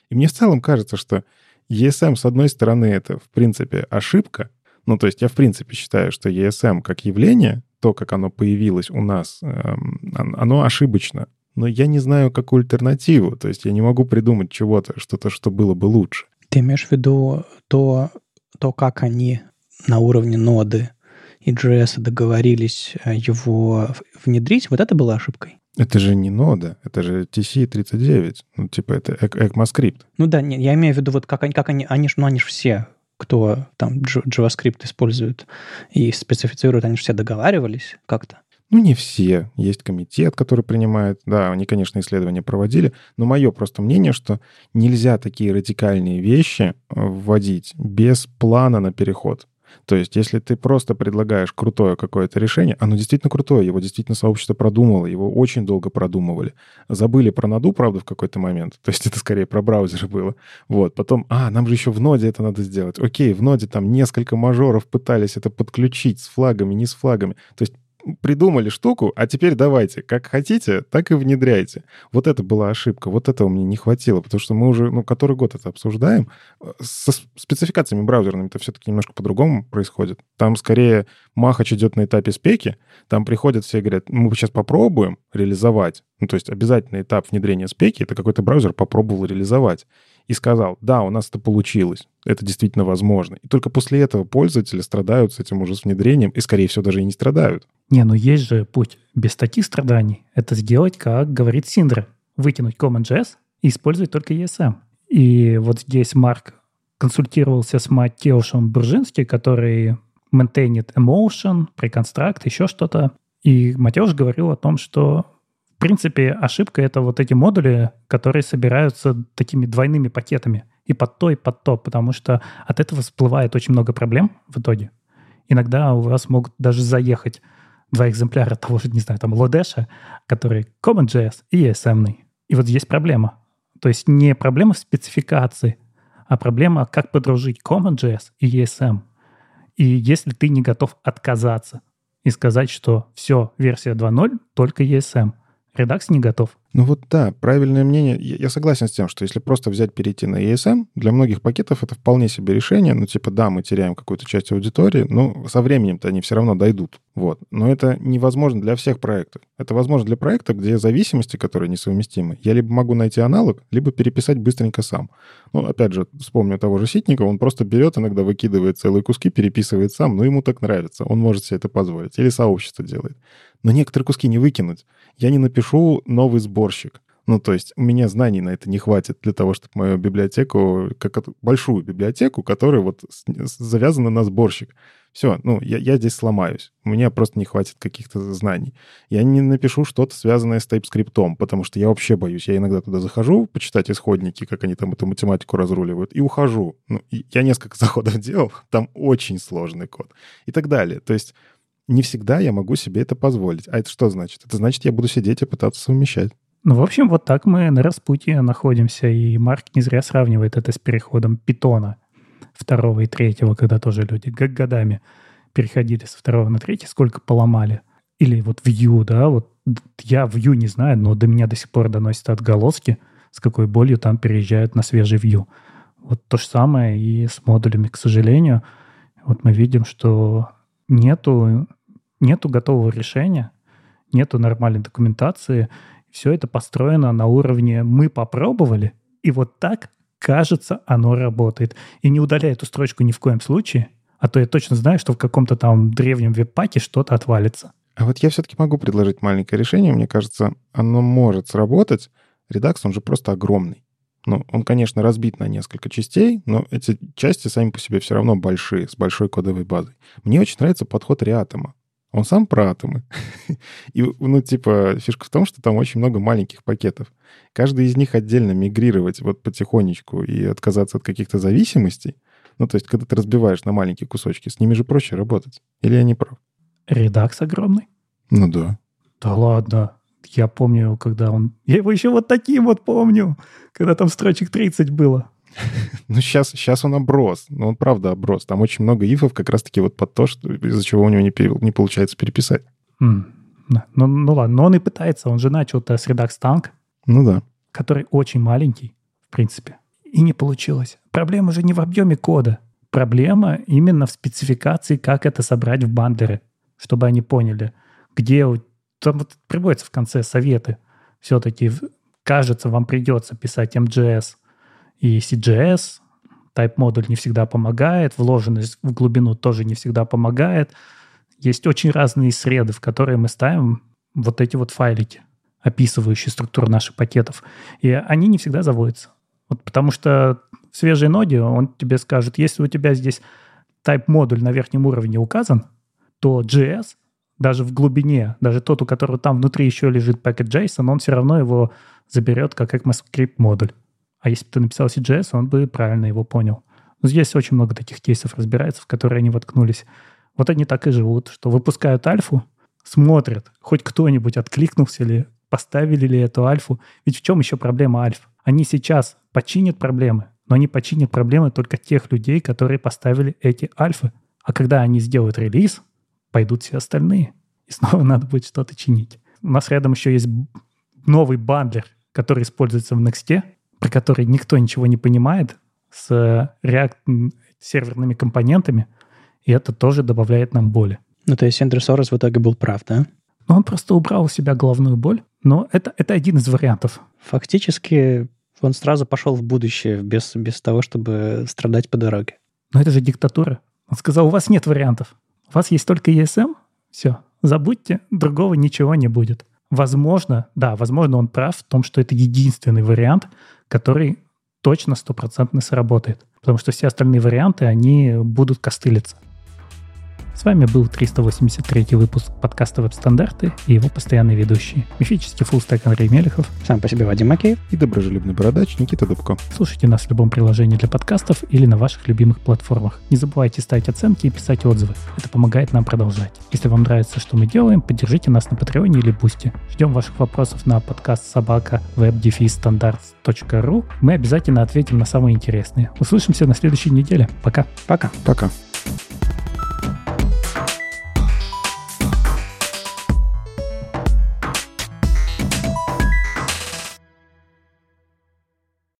И мне в целом кажется, что ESM, с одной стороны, это, в принципе, ошибка. Ну, то есть я, в принципе, считаю, что ESM как явление то, как оно появилось у нас, эм, оно ошибочно. Но я не знаю, какую альтернативу. То есть я не могу придумать чего-то, что-то, что было бы лучше. Ты имеешь в виду то, то как они на уровне ноды и JS договорились э, его внедрить, вот это было ошибкой? Это же не нода, это же TC39. Ну, типа, это ECMAScript. Ну да, нет, я имею в виду, вот как они, как они, они, ну, они же все кто там JavaScript использует и специфицирует, они же все договаривались как-то. Ну, не все. Есть комитет, который принимает. Да, они, конечно, исследования проводили. Но мое просто мнение, что нельзя такие радикальные вещи вводить без плана на переход. То есть, если ты просто предлагаешь крутое какое-то решение, оно действительно крутое, его действительно сообщество продумало, его очень долго продумывали. Забыли про наду, правда, в какой-то момент. То есть это скорее про браузеры было. Вот, потом, а, нам же еще в ноде это надо сделать. Окей, в ноде там несколько мажоров пытались это подключить с флагами, не с флагами. То есть придумали штуку, а теперь давайте, как хотите, так и внедряйте. Вот это была ошибка, вот этого мне не хватило, потому что мы уже, ну, который год это обсуждаем. Со спецификациями браузерными это все-таки немножко по-другому происходит. Там скорее Махач идет на этапе спеки, там приходят все и говорят, мы сейчас попробуем реализовать. Ну, то есть обязательный этап внедрения спеки — это какой-то браузер попробовал реализовать и сказал, да, у нас это получилось, это действительно возможно. И только после этого пользователи страдают с этим уже с внедрением, и, скорее всего, даже и не страдают. Не, ну есть же путь без таких страданий. Это сделать, как говорит Синдра. Вытянуть CommonJS и использовать только ESM. И вот здесь Марк консультировался с Матеушем Бржински, который maintainит Emotion, Preconstruct, еще что-то. И Матеуш говорил о том, что в принципе, ошибка — это вот эти модули, которые собираются такими двойными пакетами и под то, и под то, потому что от этого всплывает очень много проблем в итоге. Иногда у вас могут даже заехать два экземпляра того же, не знаю, там, Лодеша, который CommonJS и ESM. И вот здесь проблема. То есть не проблема в спецификации, а проблема, как подружить CommonJS и ESM. И если ты не готов отказаться и сказать, что все, версия 2.0, только ESM — Редакс не готов. Ну вот да, правильное мнение. Я согласен с тем, что если просто взять перейти на ESM, для многих пакетов это вполне себе решение. Ну типа да, мы теряем какую-то часть аудитории, но со временем-то они все равно дойдут. Вот. Но это невозможно для всех проектов. Это возможно для проекта, где зависимости, которые несовместимы, я либо могу найти аналог, либо переписать быстренько сам. Ну, опять же, вспомню того же Ситникова, он просто берет, иногда выкидывает целые куски, переписывает сам, но ему так нравится, он может себе это позволить. Или сообщество делает. Но некоторые куски не выкинуть. Я не напишу новый сборщик. Ну, то есть у меня знаний на это не хватит для того, чтобы мою библиотеку, как большую библиотеку, которая вот завязана на сборщик. Все, ну, я, я здесь сломаюсь. У меня просто не хватит каких-то знаний. Я не напишу что-то, связанное с TypeScript, потому что я вообще боюсь. Я иногда туда захожу, почитать исходники, как они там эту математику разруливают, и ухожу. Ну, я несколько заходов делал, там очень сложный код. И так далее. То есть не всегда я могу себе это позволить. А это что значит? Это значит, я буду сидеть и пытаться совмещать. Ну, в общем, вот так мы на распутье находимся, и Марк не зря сравнивает это с переходом питона второго и третьего, когда тоже люди годами переходили со второго на третий, сколько поломали. Или вот Vue, да, вот я Vue не знаю, но до меня до сих пор доносят отголоски, с какой болью там переезжают на свежий Vue. Вот то же самое и с модулями, к сожалению. Вот мы видим, что нету, нету готового решения, нету нормальной документации. Все это построено на уровне «мы попробовали», и вот так, кажется, оно работает. И не удаляй эту строчку ни в коем случае, а то я точно знаю, что в каком-то там древнем веб-паке что-то отвалится. А вот я все-таки могу предложить маленькое решение. Мне кажется, оно может сработать. Редакс, он же просто огромный. Ну, он, конечно, разбит на несколько частей, но эти части сами по себе все равно большие, с большой кодовой базой. Мне очень нравится подход Реатома. Он сам про атомы. И, ну, типа, фишка в том, что там очень много маленьких пакетов. Каждый из них отдельно мигрировать вот потихонечку и отказаться от каких-то зависимостей. Ну, то есть, когда ты разбиваешь на маленькие кусочки, с ними же проще работать. Или я не прав? Редакс огромный? Ну да. Да ладно. Я помню, когда он... Я его еще вот таким вот помню, когда там строчек 30 было. Ну, сейчас, сейчас он оброс. Ну, он правда оброс. Там очень много ифов как раз-таки вот под то, что, из-за чего у него не, не получается переписать. Mm. Ну, ну ладно, но он и пытается. Он же начал-то с Redux Tank. Ну да. Который очень маленький, в принципе. И не получилось. Проблема же не в объеме кода. Проблема именно в спецификации, как это собрать в бандлеры, чтобы они поняли, где там вот приводятся в конце советы. Все-таки, кажется, вам придется писать MGS и CGS. Type-модуль не всегда помогает, вложенность в глубину тоже не всегда помогает. Есть очень разные среды, в которые мы ставим вот эти вот файлики, описывающие структуру наших пакетов. И они не всегда заводятся. Вот потому что в свежей ноде он тебе скажет, если у тебя здесь type-модуль на верхнем уровне указан, то JS даже в глубине, даже тот, у которого там внутри еще лежит пакет JSON, он все равно его заберет как ECMAScript модуль. А если бы ты написал CGS, он бы правильно его понял. Но здесь очень много таких кейсов разбирается, в которые они воткнулись. Вот они так и живут, что выпускают альфу, смотрят, хоть кто-нибудь откликнулся ли, поставили ли эту альфу. Ведь в чем еще проблема альф? Они сейчас починят проблемы, но они починят проблемы только тех людей, которые поставили эти альфы. А когда они сделают релиз, пойдут все остальные. И снова надо будет что-то чинить. У нас рядом еще есть новый бандлер, который используется в Next, про который никто ничего не понимает, с React серверными компонентами, и это тоже добавляет нам боли. Ну, то есть Эндрю Сорос в итоге был прав, да? Ну, он просто убрал у себя головную боль, но это, это один из вариантов. Фактически он сразу пошел в будущее без, без того, чтобы страдать по дороге. Но это же диктатура. Он сказал, у вас нет вариантов. У вас есть только ESM, все, забудьте, другого ничего не будет. Возможно, да, возможно, он прав в том, что это единственный вариант, который точно стопроцентно сработает. Потому что все остальные варианты, они будут костылиться. С вами был 383 выпуск подкаста «Веб-стандарты» и его постоянный ведущий, мифический фуллстек Андрей Мелехов. Сам по себе Вадим Макеев. И доброжелюбный бородач Никита Дубко. Слушайте нас в любом приложении для подкастов или на ваших любимых платформах. Не забывайте ставить оценки и писать отзывы. Это помогает нам продолжать. Если вам нравится, что мы делаем, поддержите нас на Патреоне или Бусти. Ждем ваших вопросов на подкаст собака web дефис standards.ru. Мы обязательно ответим на самые интересные. Услышимся на следующей неделе. Пока. Пока. Пока.